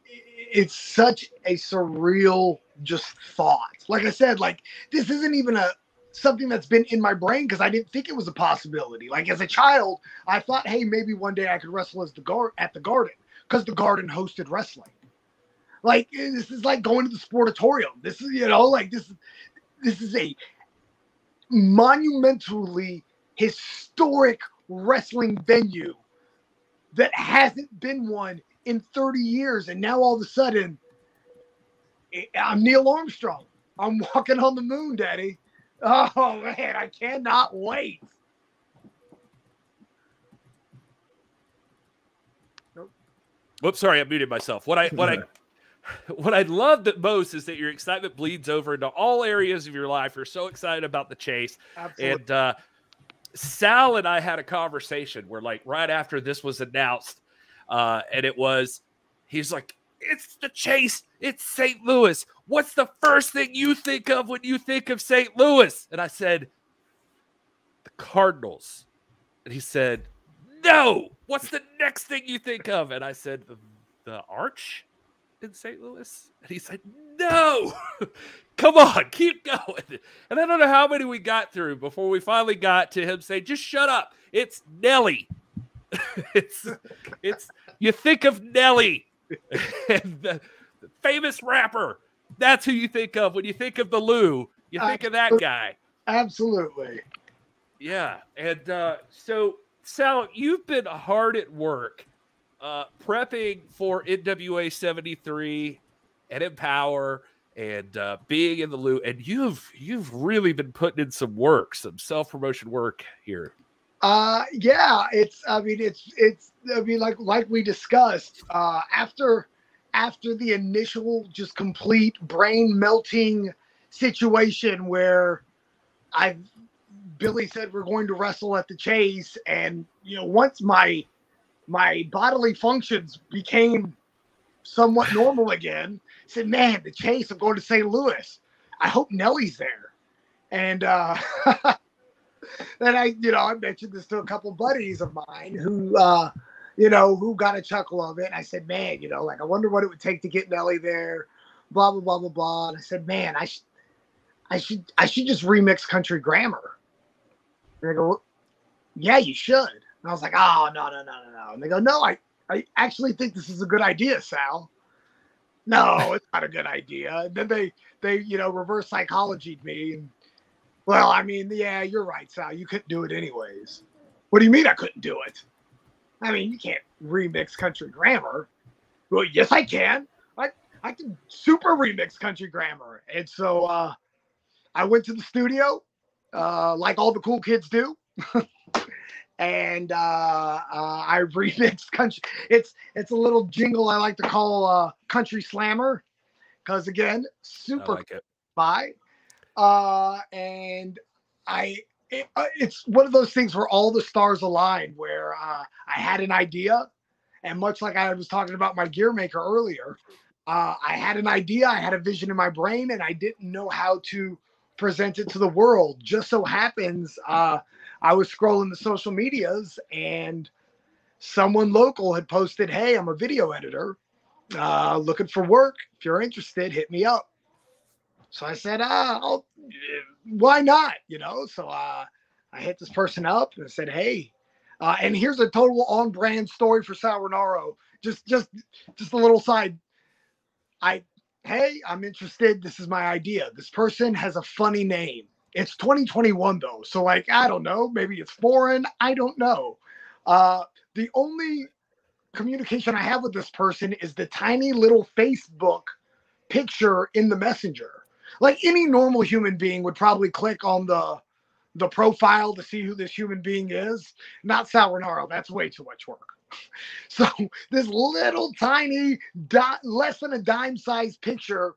it's such a surreal just thought. Like I said, like this isn't even a something that's been in my brain because I didn't think it was a possibility. Like as a child, I thought, hey, maybe one day I could wrestle as the guard at the Garden because the Garden hosted wrestling. Like this is like going to the sportatorium. This is you know like this this is a monumentally historic wrestling venue that hasn't been one in 30 years and now all of a sudden I'm Neil Armstrong. I'm walking on the moon, Daddy. Oh man, I cannot wait. Whoops, sorry, I muted myself. What I what I what I love the most is that your excitement bleeds over into all areas of your life. You're so excited about the chase. Absolutely. And uh, Sal and I had a conversation where, like, right after this was announced, uh, and it was, he's like, it's the chase. It's St. Louis. What's the first thing you think of when you think of St. Louis? And I said, the Cardinals. And he said, no. What's the next thing you think of? And I said, the, the Arch in St. Louis? And he said, no. Come on, keep going. And I don't know how many we got through before we finally got to him saying, just shut up. It's Nelly. it's, it's, you think of Nelly and the, the famous rapper. That's who you think of when you think of the Lou. You think of that guy. Absolutely. Yeah. And uh, so, Sal, you've been hard at work uh, prepping for NWA 73 and Empower and uh, being in the loop. And you've you've really been putting in some work, some self promotion work here. Uh yeah, it's I mean it's it's I mean like like we discussed, uh after after the initial just complete brain melting situation where I Billy said we're going to wrestle at the chase and you know once my my bodily functions became somewhat normal again, I said, man, the chase, I'm going to St. Louis. I hope Nelly's there. And uh then I, you know, I mentioned this to a couple buddies of mine who, uh, you know, who got a chuckle of it. And I said, man, you know, like I wonder what it would take to get Nelly there, blah blah blah blah blah. And I said, man, I should, I should, I should just remix country grammar. And they go, yeah, you should. And I was like, oh no no no no no. And they go, no, I, I actually think this is a good idea, Sal. No, it's not a good idea. And then they, they, you know, reverse psychology me and well, I mean, yeah, you're right, Sal. You couldn't do it anyways. What do you mean I couldn't do it? I mean, you can't remix country grammar. Well, yes, I can. I I can super remix country grammar. And so uh, I went to the studio, uh, like all the cool kids do. and uh, uh, I remixed country. It's it's a little jingle I like to call uh, country slammer, because again, super like by uh and i it, uh, it's one of those things where all the stars aligned where uh i had an idea and much like i was talking about my gear maker earlier uh i had an idea i had a vision in my brain and i didn't know how to present it to the world just so happens uh i was scrolling the social medias and someone local had posted hey i'm a video editor uh looking for work if you're interested hit me up so I said, ah, I'll, why not? You know, so uh, I hit this person up and said, hey, uh, and here's a total on-brand story for Sal Rinauro. Just, just, just a little side. I, hey, I'm interested. This is my idea. This person has a funny name. It's 2021 though, so like I don't know. Maybe it's foreign. I don't know. Uh, the only communication I have with this person is the tiny little Facebook picture in the messenger like any normal human being would probably click on the the profile to see who this human being is. Not Sal Rinauro. That's way too much work. So this little tiny dot, less than a dime sized picture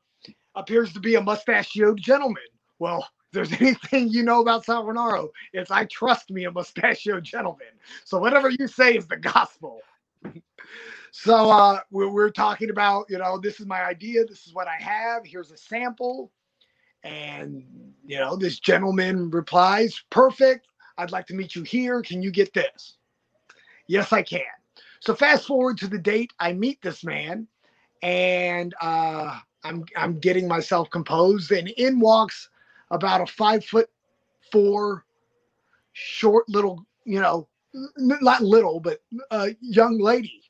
appears to be a mustachioed gentleman. Well, there's anything you know about Sal Rinauro, it's I trust me a mustachioed gentleman. So whatever you say is the gospel. so uh, we're, we're talking about, you know, this is my idea. This is what I have. Here's a sample. And, you know, this gentleman replies, Perfect. I'd like to meet you here. Can you get this? Yes, I can. So fast forward to the date I meet this man, and uh, I'm I'm getting myself composed, and in walks about a five foot four short little, you know, not little, but uh, young lady.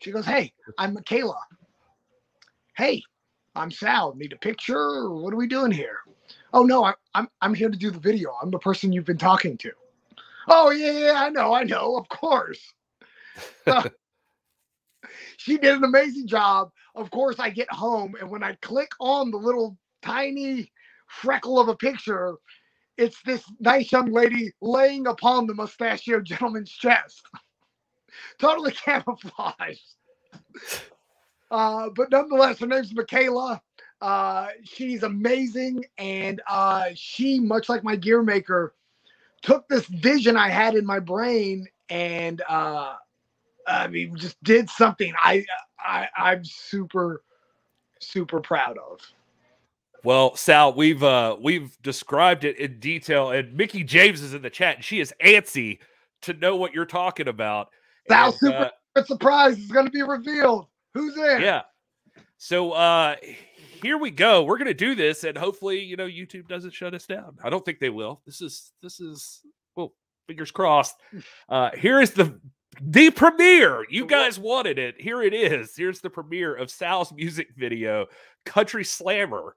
She goes, "Hey, I'm Michaela. Hey, I'm Sal. Need a picture? What are we doing here? Oh no, I, I'm I'm here to do the video. I'm the person you've been talking to. Oh yeah, yeah, I know, I know, of course. she did an amazing job. Of course, I get home and when I click on the little tiny freckle of a picture, it's this nice young lady laying upon the mustachioed gentleman's chest. totally camouflaged. Uh, but nonetheless, her name's Michaela. Uh, she's amazing, and uh, she, much like my gear maker, took this vision I had in my brain and uh, I mean, just did something I, I I'm super, super proud of. Well, Sal, we've uh we've described it in detail, and Mickie James is in the chat, and she is antsy to know what you're talking about. Sal, And, super uh, surprise is going to be revealed. Who's in? yeah. So uh here we go. We're gonna do this, and hopefully, you know, YouTube doesn't shut us down. I don't think they will. This is this is well, fingers crossed. Uh here is the the premiere. You guys wanted it. Here it is. Here's the premiere of Sal's music video, Country Slammer.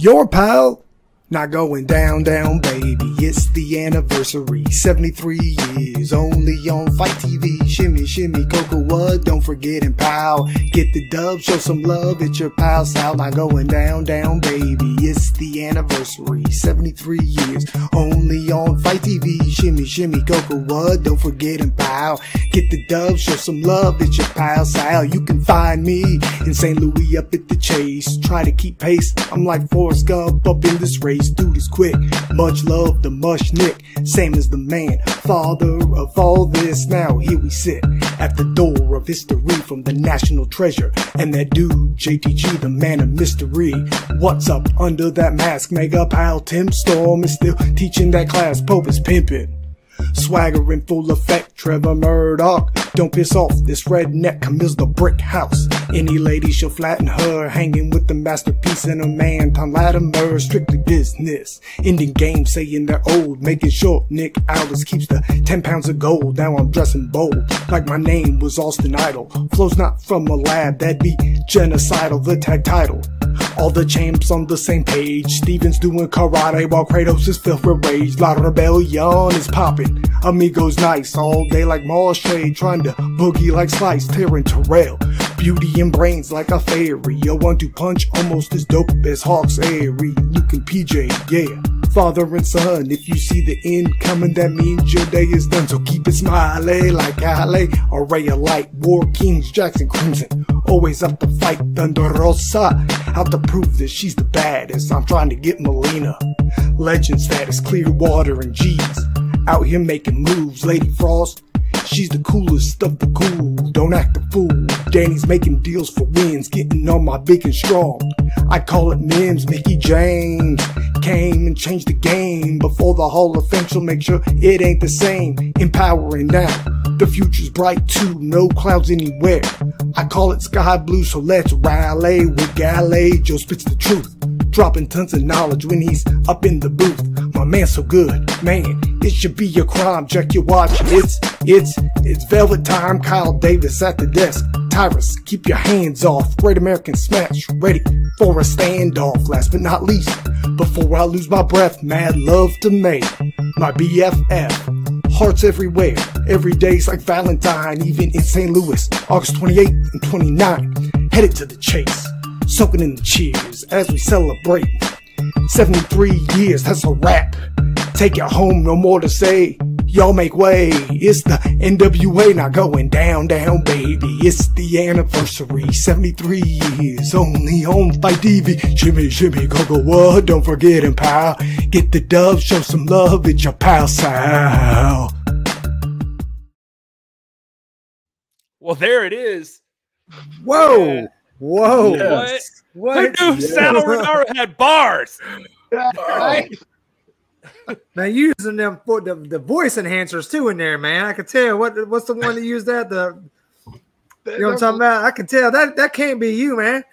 Your pal not going down, down, baby. It's the anniversary, 73 years, only on FITE TV. Shimmy, shimmy, Cocoa, what? Don't forget and pal. Get the dub, show some love. It's your pal Sal, not going down, down, baby. It's the anniversary, 73 years, only on FITE TV. Shimmy, shimmy, Cocoa, what? Don't forget and pal. Get the dub, show some love. It's your pal Sal. You can find me in St. Louis up at the chase. Try to keep pace. I'm like Forrest Gump up in this race. Dude is quick. Much love to Mush Nick. Same as the man, father of all this. Now here we sit at the door of history from the national treasure. And that dude, JTG, the man of mystery. What's up under that mask? Mega pile Tim Storm is still teaching that class. Pope is pimping. Swagger in full effect, Trevor Murdoch. Don't piss off this redneck Kamille's the brick house. Any lady she'll flatten her, hanging with the masterpiece and her man. Tom Latimer, strictly business. Ending game saying they're old, making sure Nick Aldis keeps the 10 pounds of gold. Now I'm dressing bold, like my name was Austin Idol. Flows not from a lab, that'd be genocidal, the tag title. All the champs on the same page. Steven's doing karate while Kratos is filled with rage. La Rebellion is popping. Amigos nice all day like Marshe. Trying to boogie like Slice, tearing Terrell. Beauty and brains like a fairy. A one two punch almost as dope as Hawx Aerie. Luke and PJ, yeah. Father and son, if you see the end coming, that means your day is done. So keep it smiley like Ale, Array of Light, War Kings, Jackson Crimson. Always up to fight Thunder Rosa. Out to prove that she's the baddest. I'm trying to get Melina. Legend status, clear water and G's. Out here making moves, Lady Frost. She's the coolest of the cool. Don't act a fool. Danny's making deals for wins, getting on my big and strong. I call it Mims. Mickie James came and changed the game. Before the Hall of Fame, she'll make sure it ain't the same. Empowering now. The future's bright too, no clouds anywhere. I call it sky blue, so let's rally with Galli. Joe spits the truth, dropping tons of knowledge when he's up in the booth. My man's so good, man. It should be a crime. Check your watch. It's it's it's velvet time. Kyle Davis at the desk. Tyrus, keep your hands off. Great American Smash, ready for a standoff. Last but not least, before I lose my breath, mad love to May, my BFF. Hearts everywhere, every day's like Valentine, even in St. Louis, August 28 and 29. Headed to the chase, soaking in the cheers as we celebrate. 73 years, that's a wrap. Take it home, no more to say. Y'all make way. It's the NWA not going down, down, baby. It's the anniversary. 73 years only on FITE TV. Jimmy, Jimmy, go, go, what? Don't forget him, pal. Get the dub, show some love. It's your pal, Sal. Well, there it is. Whoa. Whoa. Yes. What? Who knew Sal Rinauro had bars? Right? Man, using them for the, the voice enhancers too in there, man. I could tell. What what's the one that used that? The you know what I'm talking about? I can tell that that can't be you, man.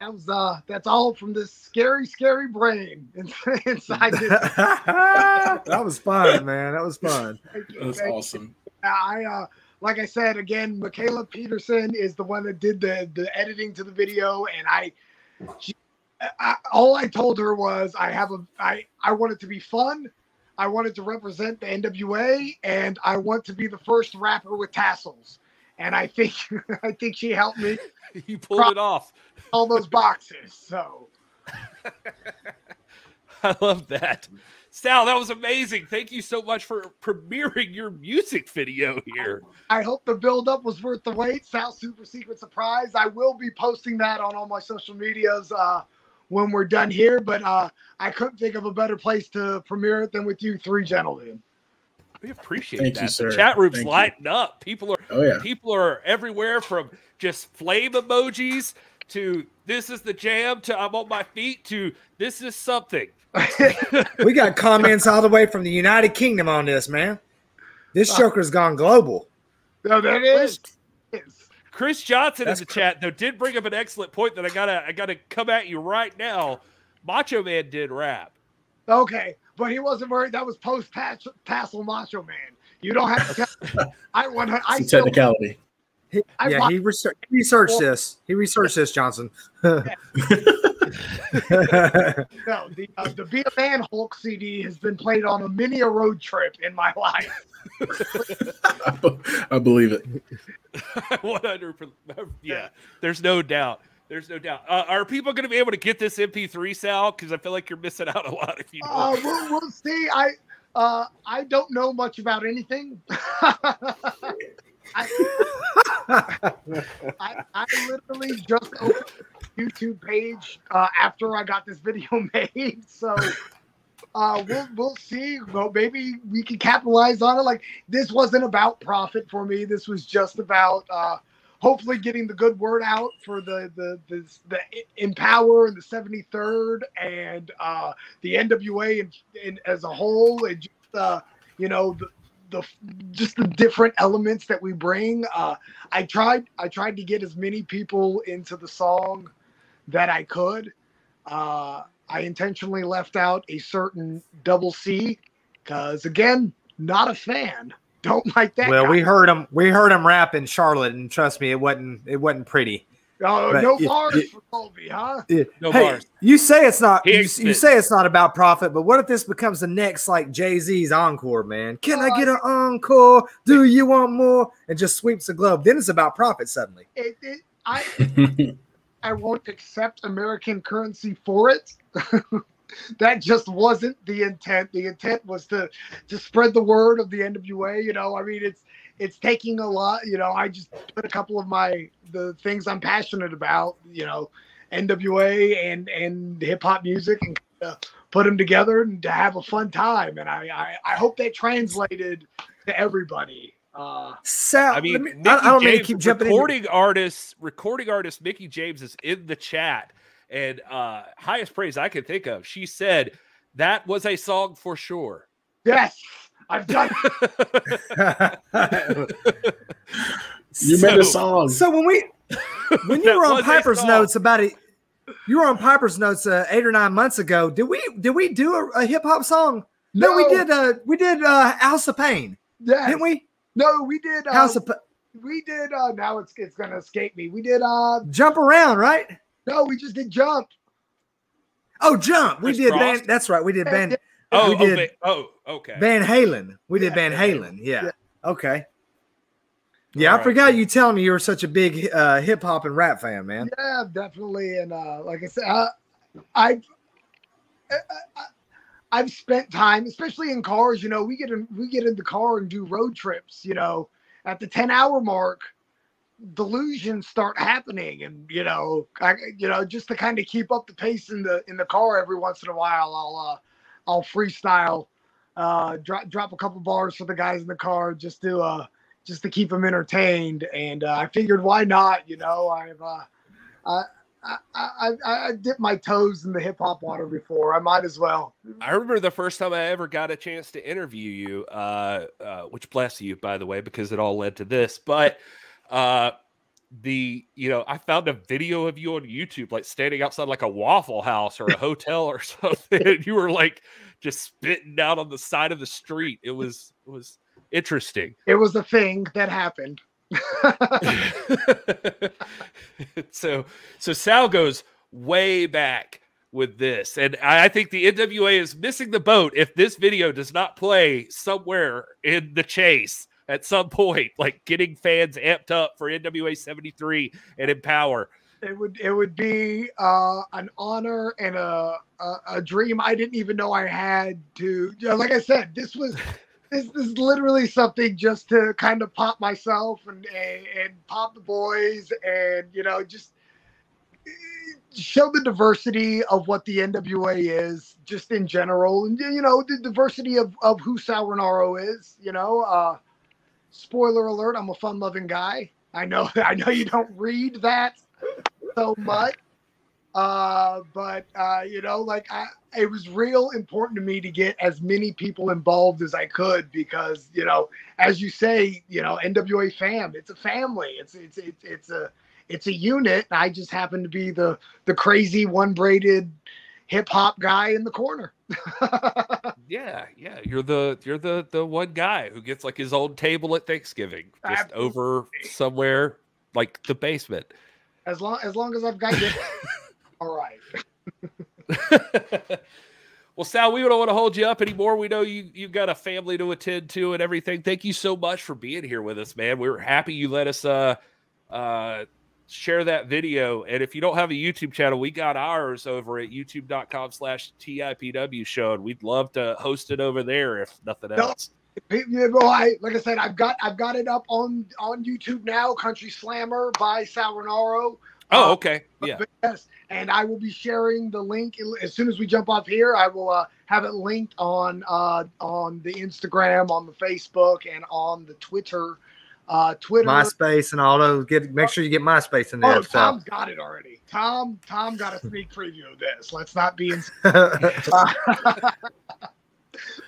That was uh, that's all from this scary, scary brain inside this. that was fun, man. That was fun. That's awesome. I uh, like I said again, Michaela Peterson is the one that did the the editing to the video, and I, she, I all I told her was I have a I I want it to be fun. I wanted to represent the NWA, and I want to be the first rapper with tassels. And I think I think she helped me you pulled it off. all those boxes. So I love that. Sal, that was amazing. Thank you so much for premiering your music video here. I hope the build up was worth the wait. Sal Super Secret Surprise. I will be posting that on all my social medias uh, when we're done here, but uh, I couldn't think of a better place to premiere it than with you three gentlemen. We appreciate Thank that. you, The sir. chat room's Thank you. up. People are Oh yeah. people are everywhere from just flame emojis to this is the jam to I'm on my feet to this is something. We got comments all the way from the United Kingdom on this, man. This Joker's gone global. No, that is. Chris Johnson That's in the chat though did bring up an excellent point that I gotta I gotta come at you right now. Macho Man did rap. Okay, but he wasn't worried. That was post tassel macho man. You don't have to. Tell, I want. I It's still, technicality. He- I yeah, rock- he, research, he researched this. He researched this, Johnson. no, the uh, the Be a Man Hulk CD has been played on a many a road trip in my life. I believe it. 100%. yeah there's no doubt there's no doubt uh, are people going to be able to get this mp3 sal because i feel like you're missing out a lot if you don't Uh, we'll, we'll see. I uh, I don't know much about anything. I, I, I literally just opened YouTube page uh, after I got this video made. So uh, we'll we'll see. Well, maybe we can capitalize on it. Like this wasn't about profit for me. This was just about uh, hopefully getting the good word out for the the the, the Empower and the 73rd and uh, the NWA and, in, as a whole, and just uh, you know the, the just the different elements that we bring. Uh, I tried I tried to get as many people into the song that I could. Uh, I intentionally left out a certain double C because again, not a fan. Don't like that. well, guy. we heard him. We heard him rap in Charlotte, and trust me, it wasn't. It wasn't pretty. Oh, but no it- bars it- for Colby, huh? no hey, bars you say it's not. You, you say it's not about profit, but what if this becomes the next like Jay Z's encore? Man, can I uh, get an encore? Do you want more? And just sweeps the globe. Then it's about profit suddenly. It, it, I I won't accept American currency for it. that just wasn't the intent. The intent was to to spread the word of the NWA. You know, I mean, it's it's taking a lot. You know, I just put a couple of my the things I'm passionate about. You know, NWA and and hip hop music and uh, put them together and to have a fun time. And I I, I hope that translated to everybody. Uh, Sal, I mean, let me- Mickey I, I don't mean to keep jumping in. recording artist, recording artist Mickie James is in the chat, and uh highest praise I can think of. She said that was a song for sure. yes, I've done. You made a song. So when we when you were on Piper's notes about it, you were on Piper's notes uh, eight or nine months ago. Did we did we do a, a hip hop song? No, we did. Uh, we did uh, House of Pain, Yes. didn't we? No, we did. Uh, House of Pa- we did. Uh, now it's it's gonna escape me. We did. Uh, Jump Around, right? no, we just did jump. Oh, Jump. We Chris did Cross? Van. That's right. We did Van Oh, We did. okay. oh, okay. Van Halen. We did Yeah. Van Halen. Yeah. Yeah. Okay. Yeah, I Alright. forgot you telling me you were such a big uh, hip hop and rap fan, man. Yeah, definitely. And uh, like I said, uh, I, I, I I've spent time, especially in cars. You know, we get in we get in the car and do road trips. You know, at the ten hour mark, delusions start happening, and you know, I, you know, just to kind of keep up the pace in the in the car every once in a while, I'll uh, I'll freestyle, uh, drop drop a couple bars for the guys in the car just to uh just to keep them entertained. And uh, I figured, why not? You know, I've uh, I, I, I, I dipped my toes in the hip hop water before. I might as well. I remember the first time I ever got a chance to interview you, uh, uh, which bless you, by the way, because it all led to this. But uh, the you know I found a video of you on YouTube like standing outside like a Waffle House or a hotel or something. and you were like just spitting out on the side of the street. It was it was interesting. It was a thing that happened. so so Sal goes way back with this, and I I think the NWA is missing the boat if this video does not play somewhere in the chase at some point, like getting fans amped up for NWA 73 and Empower. it would it would be uh, an honor and a, a a dream I didn't even know I had to. like I said, this was this, this is literally something just to kind of pop myself and, and and pop the boys and you know just eh, show the diversity of what the NWA is just in general and you know the diversity of of who Sal Rinauro is. You know, uh, spoiler alert: I'm a fun-loving guy. I know I know you don't read that so much. Uh, but uh, you know, like I, it was real important to me to get as many people involved as I could because you know, as you say, you know, NWA fam, it's a family. It's it's it's it's a it's a unit. I just happen to be the the crazy one braided hip hop guy in the corner. Yeah, yeah, you're the you're the the one guy who gets like his own table at Thanksgiving, just over somewhere like the basement. as long as long as I've got you, all right. well, Sal, we don't want to hold you up anymore. We know you you've got a family to attend to and everything. Thank you so much for being here with us, man. We're happy you let us uh uh share that video. And if you don't have a YouTube channel, we got ours over at youtube.com slash TIPW show. And we'd love to host it over there if nothing No. else. Yeah, well, I like I said, I've got I've got it up on on YouTube now. Country Slammer by Sal Rinauro. Oh, Uh, okay. Yeah. But yes, and I will be sharing the link as soon as we jump off here. I will uh, have it linked on uh, on the Instagram, on the Facebook, and on the Twitter. Uh, Twitter. MySpace and all those. Get make sure you get MySpace in Oh, there. so. Tom's got it already. Tom, Tom got a sneak preview of this. Let's not be in. Uh,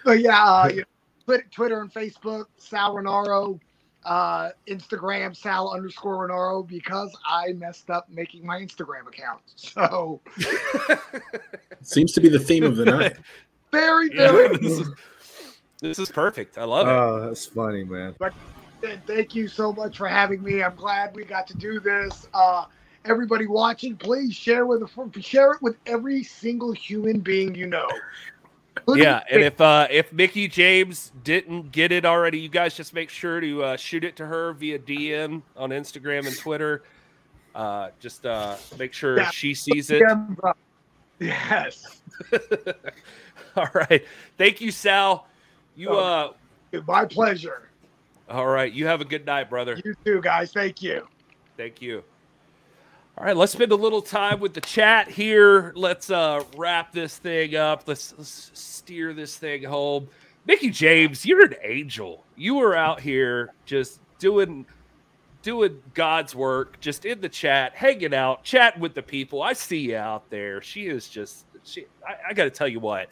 but yeah, uh, you know, Twitter, Twitter and Facebook, Sal Rinauro, uh, Instagram, Sal underscore Rinauro, because I messed up making my Instagram account. So Seems to be the theme of the night. very, Yeah, very this, is, this is perfect. I love it. oh, that's funny, man. Good. Thank you so much for having me. I'm glad we got to do this. Uh, everybody watching, please share with share it with every single human being you know. yeah, and if uh if Mickie James didn't get it already, you guys just make sure to uh, shoot it to her via DM on Instagram and Twitter. Uh, just uh, make sure Yeah. she sees it. Yes. All right, thank you, Sal. You Oh. uh, My pleasure. All right. You have a good night, brother. You too, guys. Thank you. Thank you. All right, let's spend a little time with the chat here. Let's uh wrap this thing up. Let's, let's steer this thing home. Mickie James, you're an angel. You were out here just doing doing God's work, just in the chat, hanging out, chatting with the people. I see you out there. She is just she I, I gotta tell you what,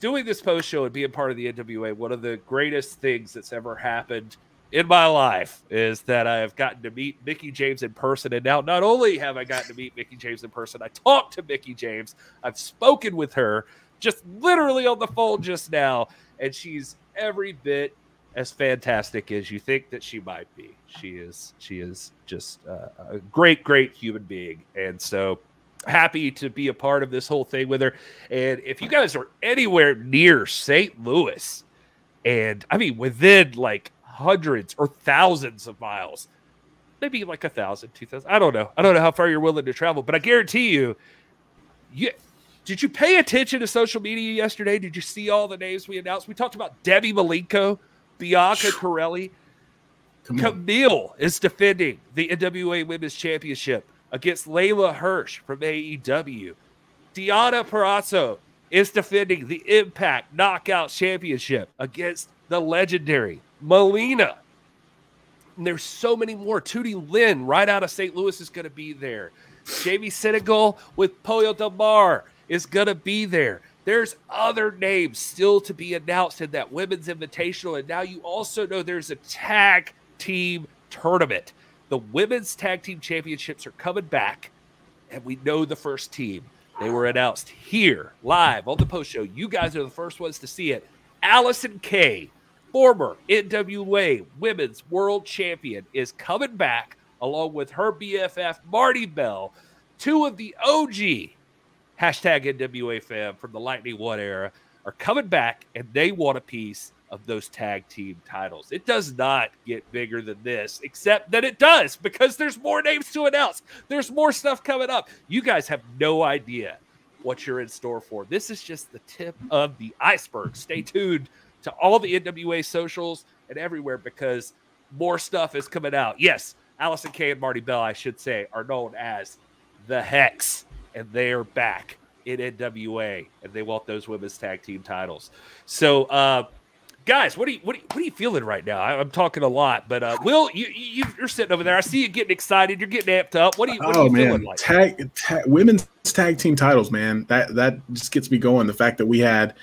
doing this post show and being part of the NWA, one of the greatest things that's ever happened in my life is that I have gotten to meet Mickie James in person. And now, not only have I gotten to meet Mickie James in person, I talked to Mickie James. I've spoken with her just literally on the phone just now. And she's every bit as fantastic as you think that she might be. She is, she is just uh, a great, great human being. And so happy to be a part of this whole thing with her. And if you guys are anywhere near St. Louis, and I mean within like hundreds or thousands of miles, maybe like a thousand, two thousand. I don't know. I don't know how far you're willing to travel, but I guarantee you, you did you pay attention to social media yesterday? Did you see all the names we announced? We talked about Debbie Malenko, Bianca Carelli. Kamille is defending the NWA Women's Championship against Leyla Hirsch from AEW. Deonna Purrazzo is defending the Impact Knockout Championship against the legendary Melina. And there's so many more. Tootie Lynn, right out of St. Louis, is going to be there. Jamie Senegal with Pollo Del Mar is going to be there. There's other names still to be announced in that women's invitational. And now you also know there's a tag team tournament The women's tag team championships are coming back, and we know the first team. They were announced here live on the post show. You guys are the first ones to see it. Allison Kay, former NWA Women's World Champion, is coming back along with her BFF Marti Belle, two of the OG hashtag NWA fam from the Lightning One era are coming back and they want a piece of those tag team titles. It does not get bigger than this, except that it does because there's more names to announce. There's more stuff coming up. You guys have no idea what you're in store for. This is just the tip of the iceberg. Stay tuned to all the NWA socials and everywhere because more stuff is coming out. Yes, Allison Kay and Marti Belle, I should say, are known as the Hex, and they are back in NWA, and they want those women's tag team titles. So, uh, guys, what are you what are you, what are you feeling right now? I, am talking a lot, but uh, Will, you, you are sitting over there. I see you getting excited. You're getting amped up. What are you? What oh are you man, feeling like? tag, tag women's tag team titles, man. That that just gets me going. The fact that we had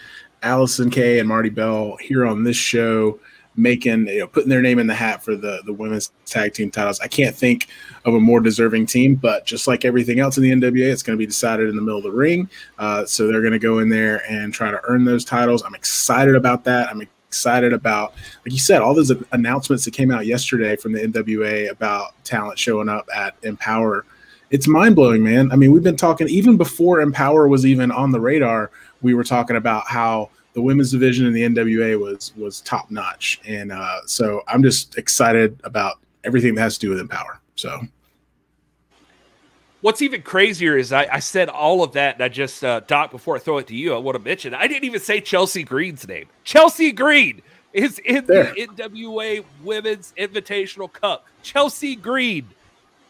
Allison Kay and Marti Belle here on this show making you know putting their name in the hat for the the women's tag team titles. I can't think of a more deserving team, but just like everything else in the NWA, it's going to be decided in the middle of the ring. Uh, so they're going to go in there and try to earn those titles. I'm excited about that. I'm excited about, like you said, all those announcements that came out yesterday from the NWA about talent showing up at Empower. It's mind blowing, man. I mean, we've been talking even before Empower was even on the radar. We were talking about how the women's division in the NWA was was top notch, and uh, so I'm just excited about everything that has to do with Empower. So. What's even crazier is I, I said all of that, and I just uh, Doc before I throw it to you, I want to mention I didn't even say Chelsea Green's name. Chelsea Green is in there. the NWA Women's Invitational Cup. Chelsea Green.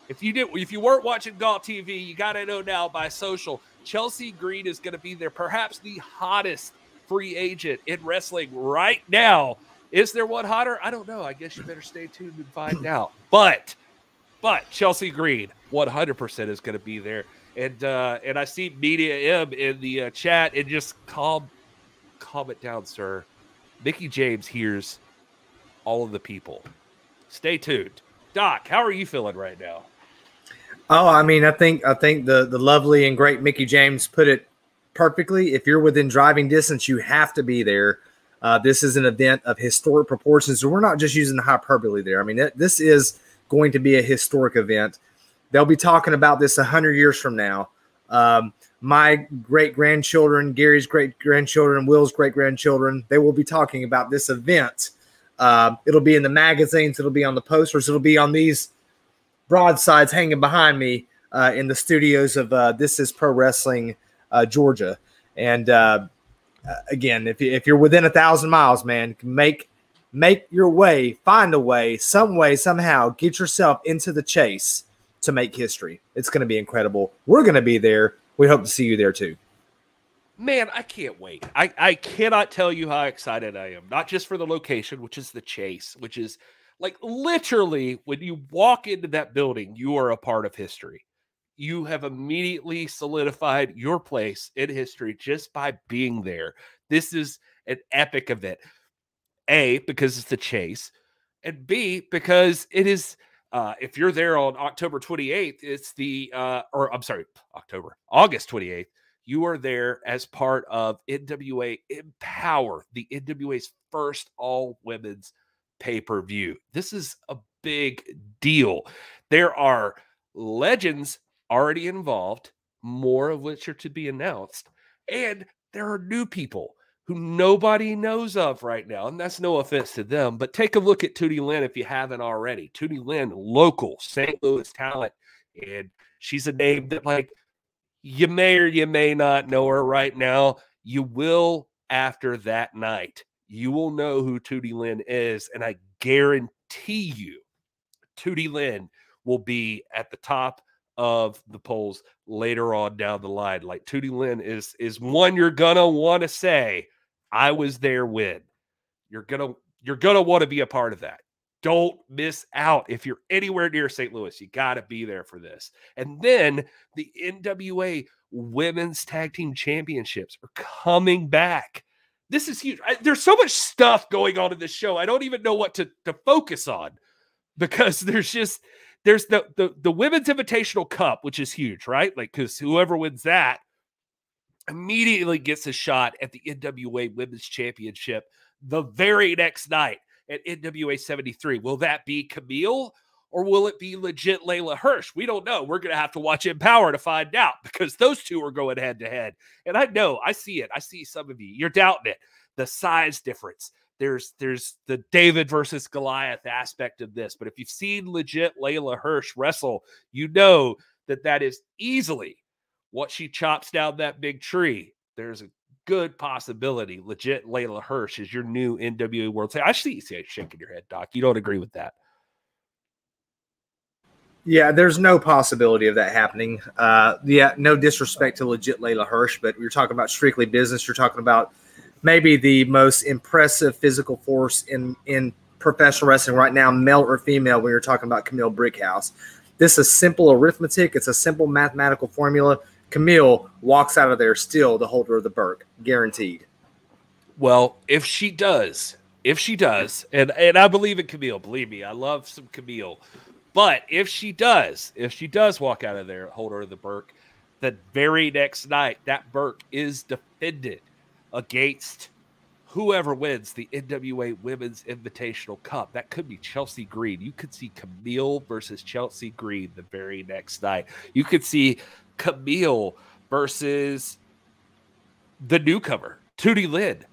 If you did, if you weren't watching Golf TV, you got to know now by social. Chelsea Green is going to be there, perhaps the hottest free agent in wrestling right now. Is there one hotter? I don't know. I guess you better stay tuned and find out. But, but Chelsea Green, 100% is going to be there. And uh, and I see Media M in the uh, chat and just calm, calm it down, sir. Mickie James hears all of the people. Stay tuned. Doc, how are you feeling right now? Oh, I mean, I think I think the the lovely and great Mickie James put it perfectly. If you're within driving distance, you have to be there. Uh, this is an event of historic proportions. So we're not just using the hyperbole there. I mean, it, this is going to be a historic event. They'll be talking about this 100 years from now. Um, my great grandchildren, Gary's great grandchildren, Will's great grandchildren, they will be talking about this event. Uh, it'll be in the magazines, it'll be on the posters, it'll be on these broadsides hanging behind me uh, in the studios of uh, This Is Pro Wrestling uh, Georgia. And uh, again, if, if you're within a thousand miles, man, make make your way, find a way, some way, somehow, get yourself into the chase to make history. It's going to be incredible. We're going to be there. We hope to see you there too. Man, I can't wait. I, I cannot tell you how excited I am, not just for the location, which is the chase, which is like literally when you walk into that building, you are a part of history you have immediately solidified your place in history just by being there. This is an epic event. A, because it's the chase, and B, because it is. Uh, if you're there on October 28th, it's the uh, or I'm sorry, October, August 28th. You are there as part of NWA Empower, the NWA's first all women's pay per view. This is a big deal. There are legends already involved, more of which are to be announced. And there are new people who nobody knows of right now. And that's no offense to them, but take a look at Tootie Lynn if you haven't already. Tootie Lynn, local St. Louis talent. And she's a name that, like, you may or you may not know her right now. You will after that night. You will know who Tootie Lynn is. And I guarantee you, Tootie Lynn will be at the top of the polls later on down the line. Like Tootie Lynn is is one you're gonna want to say, I was there when. You're gonna you're gonna want to be a part of that. Don't miss out. If you're anywhere near St. Louis, you got to be there for this. And then the NWA Women's Tag Team Championships are coming back. This is huge. I, there's so much stuff going on in this show. I don't even know what to, to focus on because there's just there's the the the women's invitational cup, which is huge, right? Like because whoever wins that immediately gets a shot at the NWA Women's Championship the very next night at NWA 73. Will that be Kamille or will it be legit Leyla Hirsch? We don't know. We're going to have to watch Empower to find out because those two are going head to head. And I know, I see it. I see some of you. You're doubting it. The size difference. There's there's the David versus Goliath aspect of this. But if you've seen legit Leyla Hirsch wrestle, you know that that is easily what she chops down that big tree. There's a good possibility legit Leyla Hirsch is your new NWA World Title. I see you shaking your head, Doc. You don't agree with that. Yeah, there's no possibility of that happening. Uh, yeah, no disrespect to legit Leyla Hirsch, but you're talking about strictly business. You're talking about maybe the most impressive physical force in in professional wrestling right now, male or female. When you're talking about Kamille Brickhouse, this is simple arithmetic. It's a simple mathematical formula. Kamille walks out of there still the holder of the Burke, guaranteed. Well, if she does, if she does, and and I believe in Kamille, believe me, I love some Kamille. But if she does, if she does walk out of there, holder of the Burke, the very next night, that Burke is defended against whoever wins the NWA Women's Invitational Cup. That could be Chelsea Green. You could see Kamille versus Chelsea Green the very next night. You could see Kamille versus the newcomer, Tootie Lynn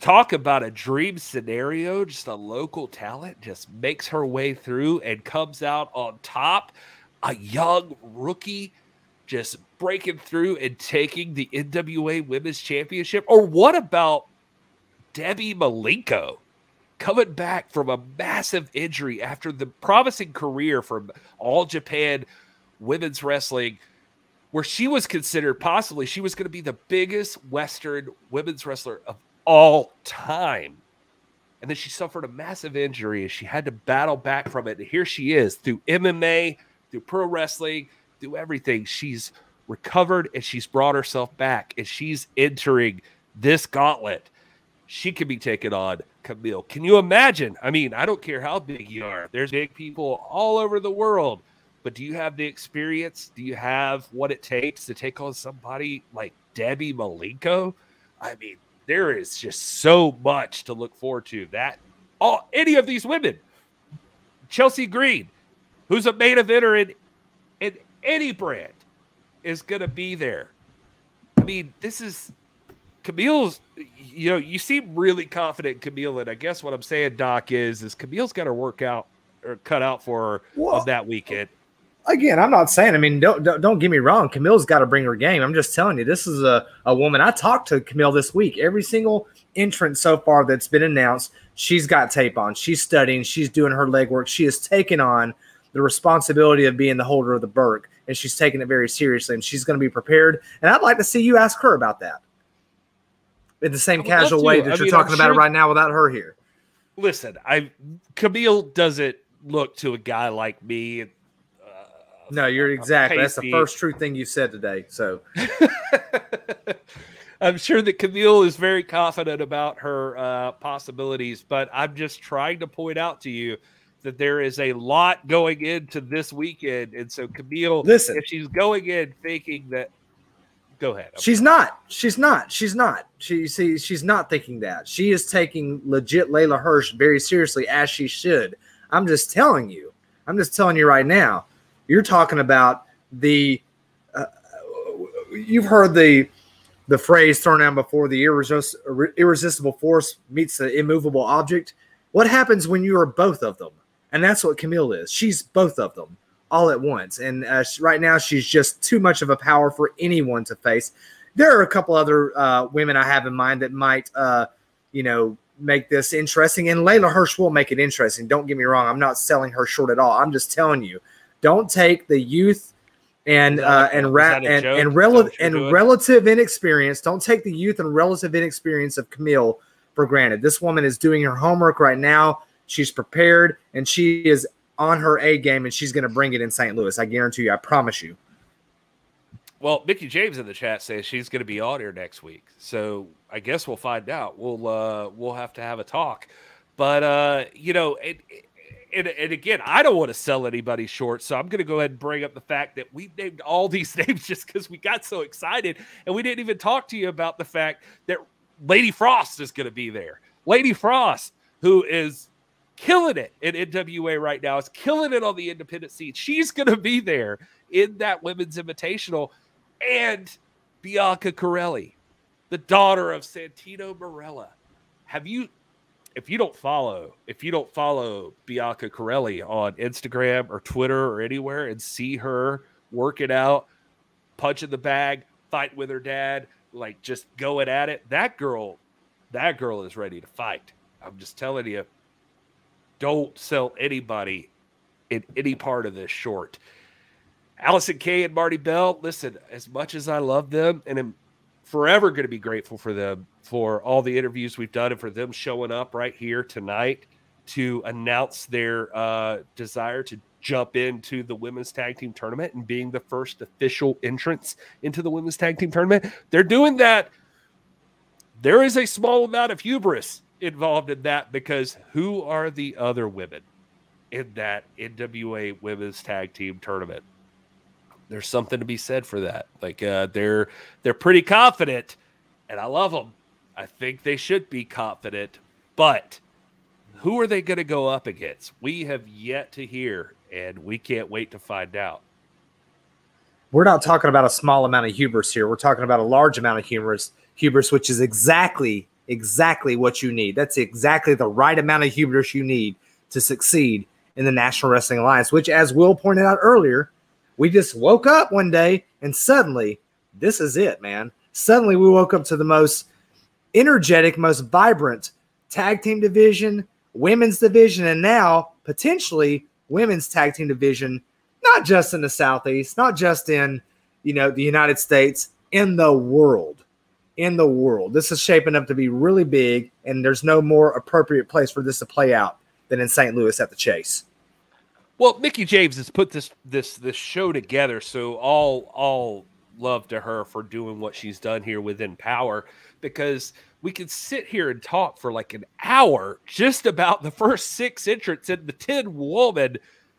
talk about a dream scenario. Just a local talent just makes her way through and comes out on top. A young rookie just breaking through and taking the NWA Women's Championship. Or what about Debbie Malenko coming back from a massive injury after the promising career from All Japan Women's Wrestling? Where she was considered possibly she was going to be the biggest Western women's wrestler of all time. And then she suffered a massive injury and she had to battle back from it. And here she is through MMA, through pro wrestling, through everything. She's recovered and she's brought herself back and she's entering this gauntlet. She can be taken on Kamille. Can you imagine? I mean, I don't care how big you are, there's big people all over the world. But do you have the experience? Do you have what it takes to take on somebody like Debbie Malenko? I mean, there is just so much to look forward to. That all any of these women, Chelsea Green, who's a main eventer in in any brand, is going to be there. I mean, this is Kamille's. You know, you seem really confident, Kamille, and I guess what I'm saying, Doc, is is Kamille's got to work out or cut out for her on that weekend again, I'm not saying. I mean, don't don't, don't get me wrong. Kamille's got to bring her game. I'm just telling you, this is a, a woman. I talked to Kamille this week. Every single entrant so far that's been announced, she's got tape on. She's studying. She's doing her legwork. She has taken on the responsibility of being the holder of the Burke, and she's taking it very seriously. And she's going to be prepared. And I'd like to see you ask her about that in the same casual way that I you're mean, talking I'm about sure it right now without her here. Listen, I Kamille doesn't look to a guy like me no, you're exactly. That's the first true thing you said today. So I'm sure that Kamille is very confident about her uh, possibilities, but I'm just trying to point out to you that there is a lot going into this weekend. And so Kamille, listen, if she's going in thinking that go ahead. I'm she's sorry. not. She's not. She's not. She see she's not thinking that. She is taking legit Leyla Hirsch very seriously as she should. I'm just telling you. I'm just telling you right now. You're talking about the. Uh, you've heard the the phrase thrown out before: the irresistible force meets the immovable object. What happens when you are both of them? And that's what Kamille is. She's both of them all at once. And uh, right now, she's just too much of a power for anyone to face. There are a couple other uh, women I have in mind that might, uh, you know, make this interesting. And Leyla Hirsch will make it interesting. Don't get me wrong. I'm not selling her short at all. I'm just telling you don't take the youth and uh, and ra- and and, rel- and relative inexperience. Don't take the youth and relative inexperience of Kamille for granted. This woman is doing her homework right now. She's prepared and she is on her A game, and she's going to bring it in St. Louis. I guarantee you. I promise you. Well, Mickie James in the chat says she's going to be on here next week, so I guess we'll find out. We'll uh, we'll have to have a talk, but uh, you know, it, and, and again, I don't want to sell anybody short, so I'm going to go ahead and bring up the fact that we named all these names just because we got so excited, and we didn't even talk to you about the fact that Lady Frost is going to be there. Lady Frost, who is killing it in NWA right now, is killing it on the independent scene. She's going to be there in that women's invitational, and Bianca Carelli, the daughter of Santino Marella. Have you if you don't follow, if you don't follow Bianca Carelli on Instagram or Twitter or anywhere and see her work it out, punching the bag, fight with her dad, like just going at it, that girl, that girl is ready to fight. I'm just telling you, don't sell anybody in any part of this short. Allison Kay and Marti Belle, listen, as much as I love them and am forever going to be grateful for them for all the interviews we've done and for them showing up right here tonight to announce their uh, desire to jump into the women's tag team tournament and being the first official entrance into the women's tag team tournament. They're doing that. There is a small amount of hubris involved in that because who are the other women in that NWA women's tag team tournament? There's something to be said for that. Like uh, they're they're pretty confident, and I love them. I think they should be confident, but who are they going to go up against? We have yet to hear, and we can't wait to find out. We're not talking about a small amount of hubris here. We're talking about a large amount of hubris, hubris, which is exactly exactly what you need. That's exactly the right amount of hubris you need to succeed in the National Wrestling Alliance, which, as Will pointed out earlier, we just woke up one day and suddenly this is it, man. Suddenly we woke up to the most energetic, most vibrant tag team division, women's division, and now potentially women's tag team division, not just in the Southeast, not just in, you know, the United States, in the world. In the world. This is shaping up to be really big, and there's no more appropriate place for this to play out than in St. Louis at the Chase. Well, Mickie James has put this this this show together, so all all love to her for doing what she's done here within Power, because we could sit here and talk for like an hour just about the first six entrants in the ten woman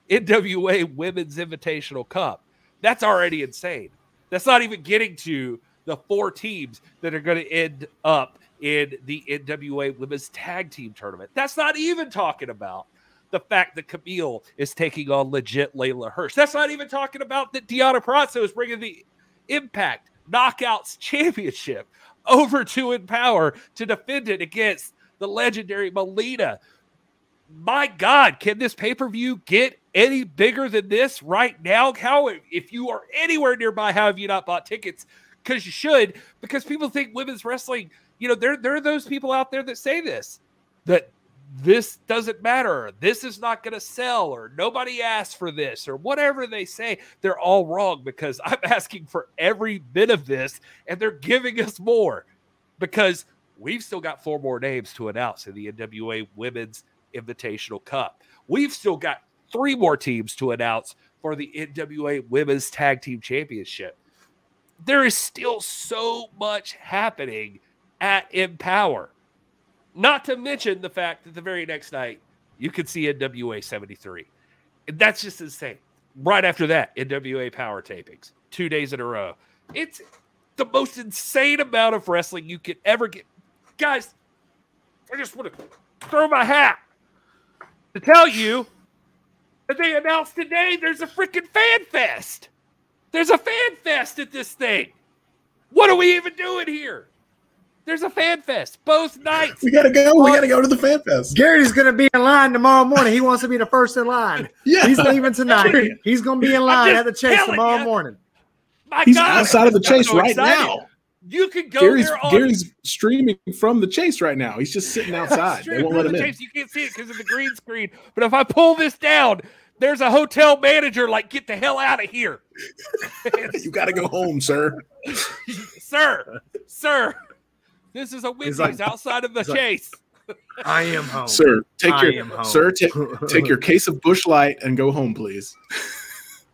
NWA Women's Invitational Cup. That's already insane. That's not even getting to the four teams that are going to end up in the NWA Women's Tag Team Tournament. That's not even talking about the fact that Kamille is taking on legit Leyla Hirsch. That's not even talking about that Deonna Purrazzo is bringing the Impact Knockouts Championship over to Empower to defend it against the legendary Melina. My God, can this pay per view get any bigger than this right now? How, if you are anywhere nearby, how have you not bought tickets? Because you should, because people think women's wrestling, you know, there, there are those people out there that say this that this doesn't matter. This is not going to sell, or nobody asked for this, or whatever they say. They're all wrong because I'm asking for every bit of this, and they're giving us more because we've still got four more names to announce in the NWA Women's Invitational Cup. We've still got three more teams to announce for the NWA Women's Tag Team Championship. There is still so much happening at Empower. Not to mention the fact that the very next night you could see NWA 73. And that's just insane. Right after that, NWA power tapings, two days in a row. It's the most insane amount of wrestling you could ever get. Guys, I just want to throw my hat to tell you that they announced today there's a freaking fan fest. There's a fan fest at this thing. What are we even doing here? There's a fan fest both nights. We gotta go. We gotta go to the fan fest. Gary's gonna be in line tomorrow morning. He wants to be the first in line. Yeah. He's leaving tonight. He's gonna be in line at the chase tomorrow you. morning. My He's God, outside of the chase so right excited. now. You could go Gary's there on Gary's streaming from the chase right now. He's just sitting outside. they won't let him the in. chase. You can't see it because of the green screen. But if I pull this down, there's a hotel manager like, get the hell out of here, You gotta go home, sir. sir, sir. This is a Wendy's like- outside of the he's like- chase. I am home. Sir, take I your am home. sir, take take your case of Busch Light and go home, please.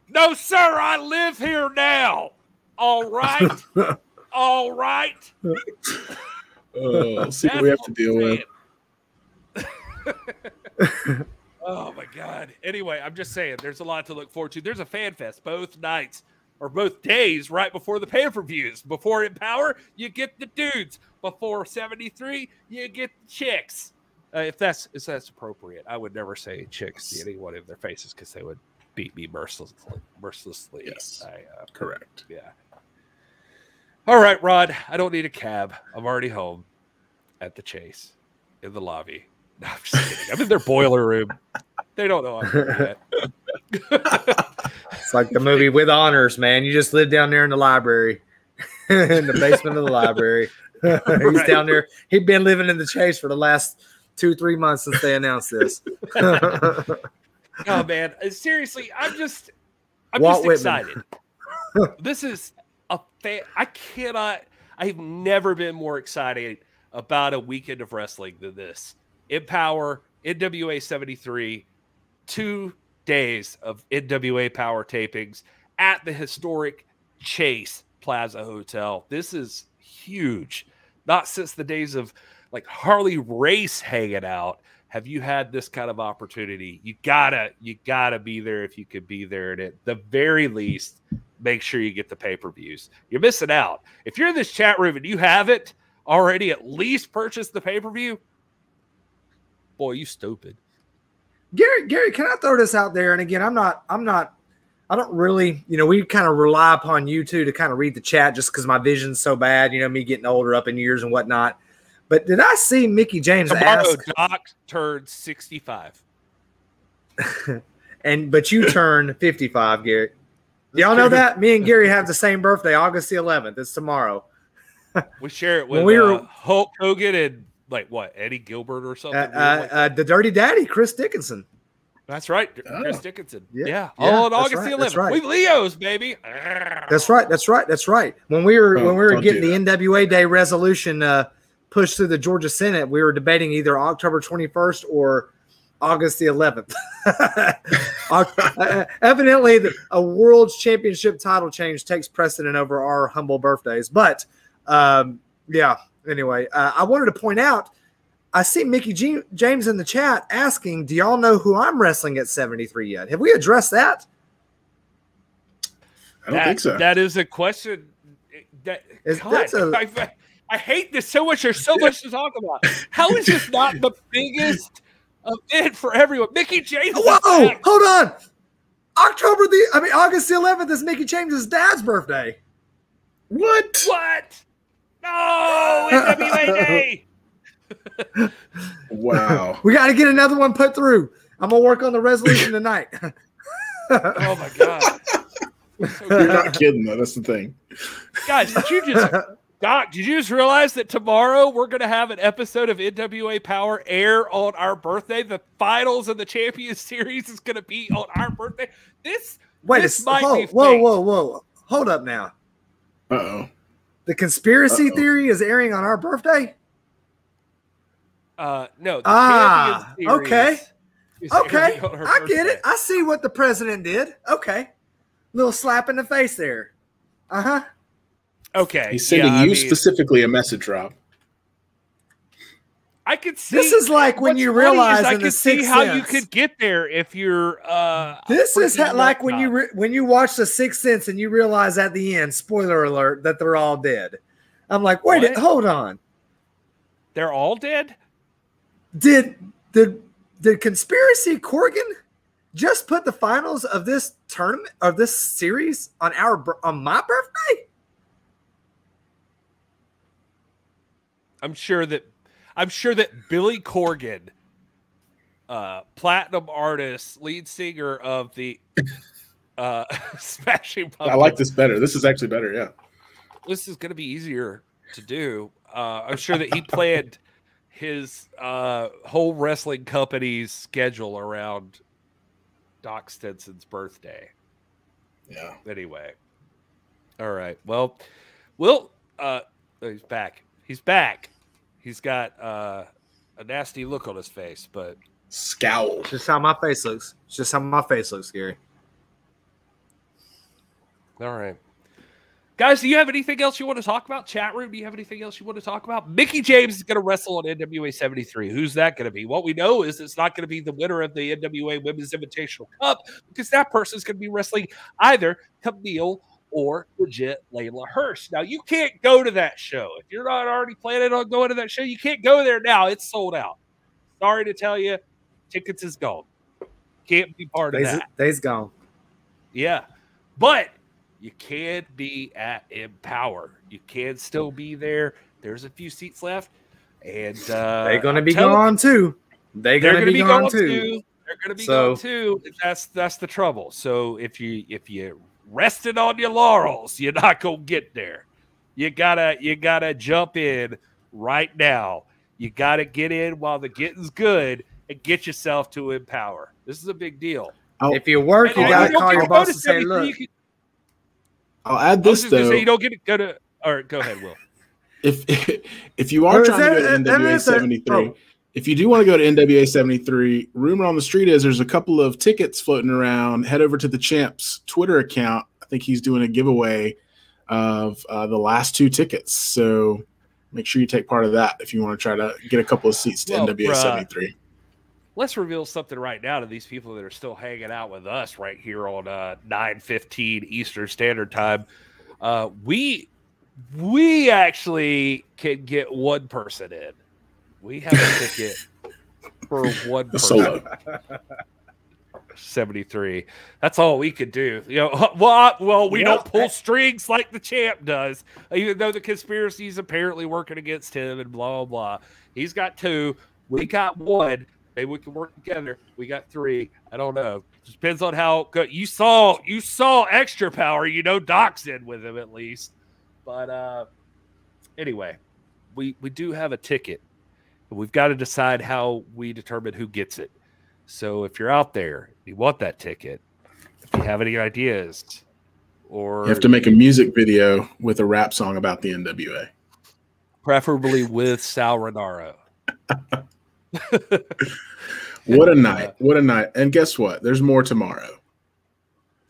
No, sir, I live here now. All right, all right. Oh, see what we have to deal with. Oh my god. Anyway, I'm just saying there's a lot to look forward to. There's a fan fest both nights or both days right before the pay-per-views. Before Empower, you get the dudes. Before 73, you get the chicks. Uh, if that's if that's appropriate. I would never say chicks to anyone in their faces because they would beat me mercilessly. Mercilessly. Yes. I, uh, Correct. yeah. All right, Rod. I don't need a cab. I'm already home at the chase in the lobby. No, I'm just kidding. I'm in their boiler room. They don't know I'm here yet. It's like the movie with honors, man. You just live down there in the library, in the basement of the library. He's Right. down there. He'd been living in the chase for the last two, three months since they announced this. Oh man, Uh, seriously, I'm just, I'm Walt just Whitman. excited. this is a fan. I cannot. I've never been more excited about a weekend of wrestling than this. Empower NWA 73, two days of NWA Power tapings at the historic Chase Plaza Hotel. This is huge. Not since the days of like Harley Race hanging out have you had this kind of opportunity. You gotta, you gotta be there if you could be there. And at the very least, make sure you get the pay per views. You're missing out. If you're in this chat room and you haven't already at least purchased the pay per view, boy, you stupid. Gary, Gary, can I throw this out there? And again, I'm not, I'm not, I don't really, you know, we kind of rely upon you two to kind of read the chat just because my vision's so bad, you know, me getting older up in years and whatnot. But did I see Mickie James Tomorrow, ask, Doc turns 65. and but you turn 55, Gary? Y'all know that? Me and Gary have the same birthday, August the 11th. It's tomorrow. We share it When with we were- uh, Hulk Hogan and like what Eddie Gilbert or Uh, something. uh, weird like uh, the Dirty Daddy, Chris Dickinson. That's right, Oh. Chris Dickinson. Yeah, Yeah, all yeah, on that's August right, the 11th. right. We Leos, baby. That's right. That's right. That's right. When we were Don't- when we were getting the NWA Day resolution uh, pushed through the Georgia Senate, we were debating either October 21st or August the 11th. Uh, Evidently, the, a world championship title change takes precedent over our humble birthdays. But um, yeah. Anyway, uh, I wanted to point out. I see Mickie G- James in the chat asking, "Do y'all know who I'm wrestling at 73 yet? Have we addressed that? I don't that, think so. That is a question. That Is- God, that's a- I, I hate this so much. There's so much to talk about. How is this not the biggest event for everyone? Mickie James. Whoa, back. hold on. October the I mean August the 11th is Mickie James's dad's birthday. what? What? No, NWA Day. Wow. We got to get another one put through. I'm gonna work on the resolution tonight. Oh my God. You're not kidding though. That's the thing. Guys, did you just Doc, did you just realize that tomorrow we're gonna have an episode of NWA Power air on our birthday? The finals of the Champions Series is gonna be on our birthday. This Wait, This might whoa, be whoa, whoa, whoa, hold up now. Uh oh. The conspiracy Uh-oh. theory is airing on our birthday. uh no the Ah, okay. Okay, airing on our I get it. I see what the president did. Okay, little slap in the face there. Uh huh. Okay. He's sending yeah, you mean, specifically a message, Rob. I could see This is like when you realize I could see how you could get there if you're uh This is ha- like when you re- when you watch The Sixth Sense and you realize at the end, spoiler alert, that they're all dead. I'm like, wait, What? hold on. they're all dead? Did did did conspiracy Corgan just put the finals of this tournament of this series on our on my birthday? I'm sure that I'm sure that Billy Corgan, uh, platinum artist, lead singer of the uh, Smashing Pumpkins. I like this better. This is actually better. Yeah. This is going to be easier to do. Uh, I'm sure that he planned his uh, whole wrestling company's schedule around Doc Stenson's birthday. Yeah. Anyway, all right. Well, Will, uh, he's back. He's back. He's got uh, a nasty look on his face, but Scowl. It's just how my face looks. It's just how my face looks, Gary. all right. Guys, do you have anything else you want to talk about? Chat room, do you have anything else you want to talk about? Mickie James is going to wrestle on NWA 73. Who's that going to be? What we know is it's not going to be the winner of the NWA Women's Invitational Cup because that person's going to be wrestling either Kamille or legit Leyla Hirsch. Now, you can't go to that show. If you're not already planning on going to that show, you can't go there now. It's sold out. Sorry to tell you, tickets is gone. Can't be part of that. days gone. Yeah. But you can be at Empower. You can still be there. There's a few seats left. And uh, They're gonna be telling gone too. They're they're gonna, going to be, be gone, gone too. too. They're going to be So- gone too. That's that's the trouble. So if you if you rested on your laurels, you're not going to get there. You gotta you gotta jump in right now. You gotta get in while the getting's good and get yourself to empower. This is a big deal. Oh. If you work, you gotta don't call your boss and say, "Look, can- I'll add I was this just gonna though. say you don't get to go to. All right, go ahead, Will. if if you are Or is trying to go that- to that NWA is a- 73, oh. If you do want to go to NWA 73, rumor on the street is there's a couple of tickets floating around. Head over to the Champs Twitter account. I think he's doing a giveaway of uh, the last two tickets. So make sure you take part of that if you want to try to get a couple of seats to Well, NWA bruh. 73. Let's reveal something right now to these people that are still hanging out with us right here on uh, nine fifteen Eastern Standard Time. Uh, we we actually can get one person in. We have a ticket for one person. solo. 73. That's all we could do. You know, well, well, we Yeah. don't pull strings like the champ does, even though the conspiracy is apparently working against him and blah, blah, blah. He's got two. We got one. Maybe we can work together. We got three. I don't know. Just depends on how good you saw. You saw extra power. You know, Doc's in with him at least. But uh anyway, we we do have a ticket. We've got to decide how we determine who gets it. So if you're out there, you want that ticket. If you have any ideas, or You have to make a music video with a rap song about the NWA. preferably with Sal Rinauro. What a night. What a night. And guess what? There's more tomorrow.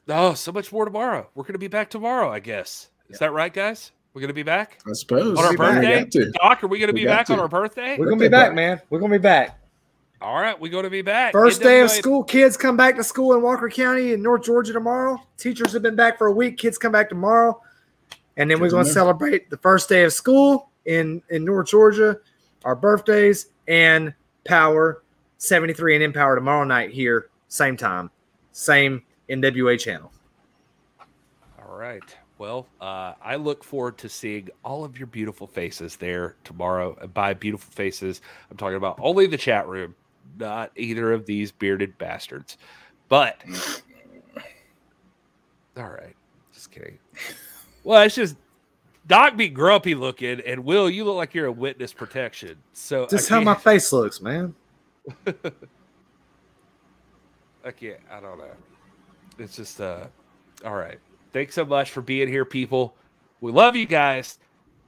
Oh, so much more tomorrow. We're going to be back tomorrow, I guess. Is that right, guys? We're going to be back I suppose. on our be back. We birthday. Doc, are we going to We be got back on our birthday? we're gonna be back, man. We're gonna be back." All right, we're going to be back. First day of school, kids come back to school in Walker County in North Georgia tomorrow. Teachers have been back for a week. Kids come back tomorrow, and then we're Good to going to celebrate the first day of school in in North Georgia, our birthdays, and Power seventy three and Empower tomorrow night here, same time, same NWA channel. All right. Well, uh, I look forward to seeing all of your beautiful faces there tomorrow. And by beautiful faces, I'm talking about only the chat room, not either of these bearded bastards. But, all right. Just kidding. Well, it's just Doc be grumpy looking, and Will, you look like you're a witness protection. So, Just how my face looks, man. I can't. I don't know. It's just uh all right. Thanks so much for being here, people. We love you guys.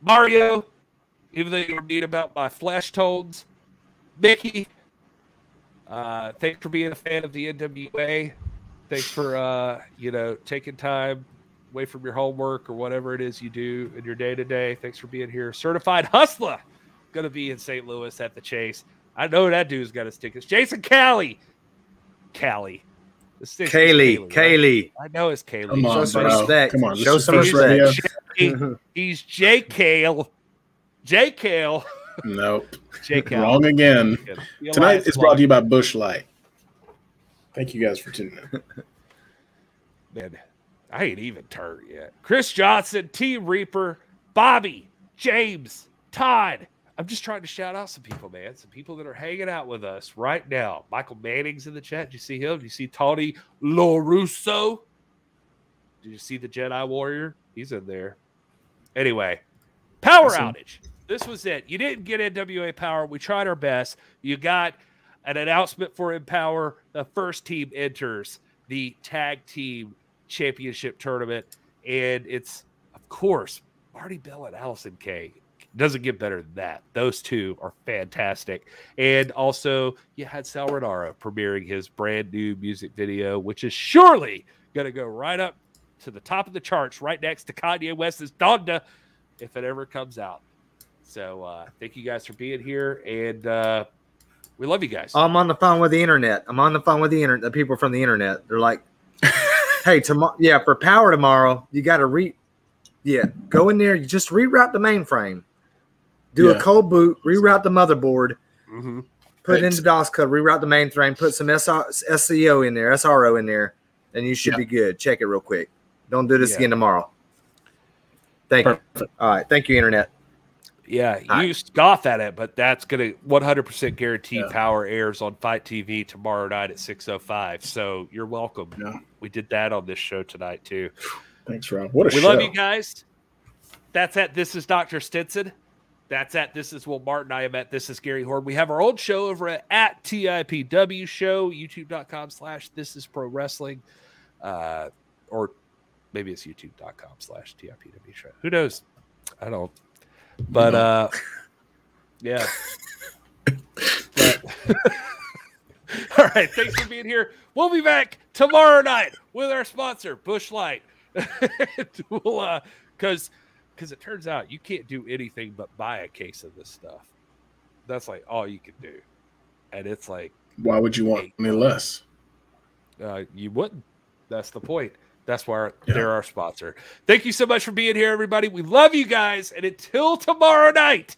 Mario, even though you were mean about my flesh tones, Mickie, uh, thanks for being a fan of the NWA. Thanks for uh, you know, taking time away from your homework or whatever it is you do in your day to day. Thanks for being here. Certified hustler, gonna be in St. Louis at the Chase. I know that dude's got his tickets. Jason Callie. Callie. This thing's Kaylee, right? Kaylee. I know it's Kaylee. Come on, Show some bro. respect. Come on. Show some respect. radio. He's J Kale. J Kale. Nope. J Kale. Wrong again. Tonight is brought to you by Busch Light. Thank you guys for tuning in. Man, I ain't even turned yet. Chris Johnson, T Reaper, Bobby, James, Todd. I'm just trying to shout out some people, man. Some people that are hanging out with us right now. Michael Manning's in the chat. Did you see him? Did you see Tony LaRusso? Did you see the Jedi Warrior? He's in there. Anyway, power Awesome. outage. This was it. You didn't get NWA power. We tried our best. You got an announcement for Empower. The first team enters the tag team championship tournament. And it's, of course, Marti Belle and Allison Kay. Doesn't get better than that. Those two are fantastic. And also, you had Sal Rinauro premiering his brand new music video, which is surely going to go right up to the top of the charts, right next to Kanye West's Donda, if it ever comes out. So uh, thank you guys for being here, and uh, we love you guys. I'm on the phone with the internet. I'm on the phone with the internet. The people from the internet. They're like, "Hey, tomorrow, yeah, for power tomorrow, you got to re, yeah, go in there. You just reroute the mainframe, do Yeah. a cold boot, reroute the motherboard, Mhm. put it Right. into DOS code, reroute the mainframe, put some SR, SCO in there, SRO in there, and you should Yeah. be good. Check it real quick. Don't do this Yeah. again tomorrow. Thank you. All right, thank you, internet. Yeah, All you scoff at it, but that's going to 100% guarantee Yeah. Power airs on FITE TV tomorrow night at 6:05. So you're welcome. Yeah. We did that on this show tonight too. Thanks, Rob. What a we show. love you guys. That's it. This is Dr. Stinson. That's at This is Will Martin. I am at This is Gary Horn. We have our old show over at, at TIPW Show, youtube.com slash This is Pro Wrestling. Uh, or maybe it's youtube.com slash TIPW Show. Who knows? I don't. But uh, yeah. but all right. Thanks for being here. We'll be back tomorrow night with our sponsor, Busch Light. we'll uh because because it turns out you can't do anything but buy a case of this stuff. That's like all you can do. And it's like Why would you want any less? uh, you wouldn't. That's the point. That's why Yeah. they're our sponsor. Thank you so much for being here, everybody. We love you guys. And until tomorrow night,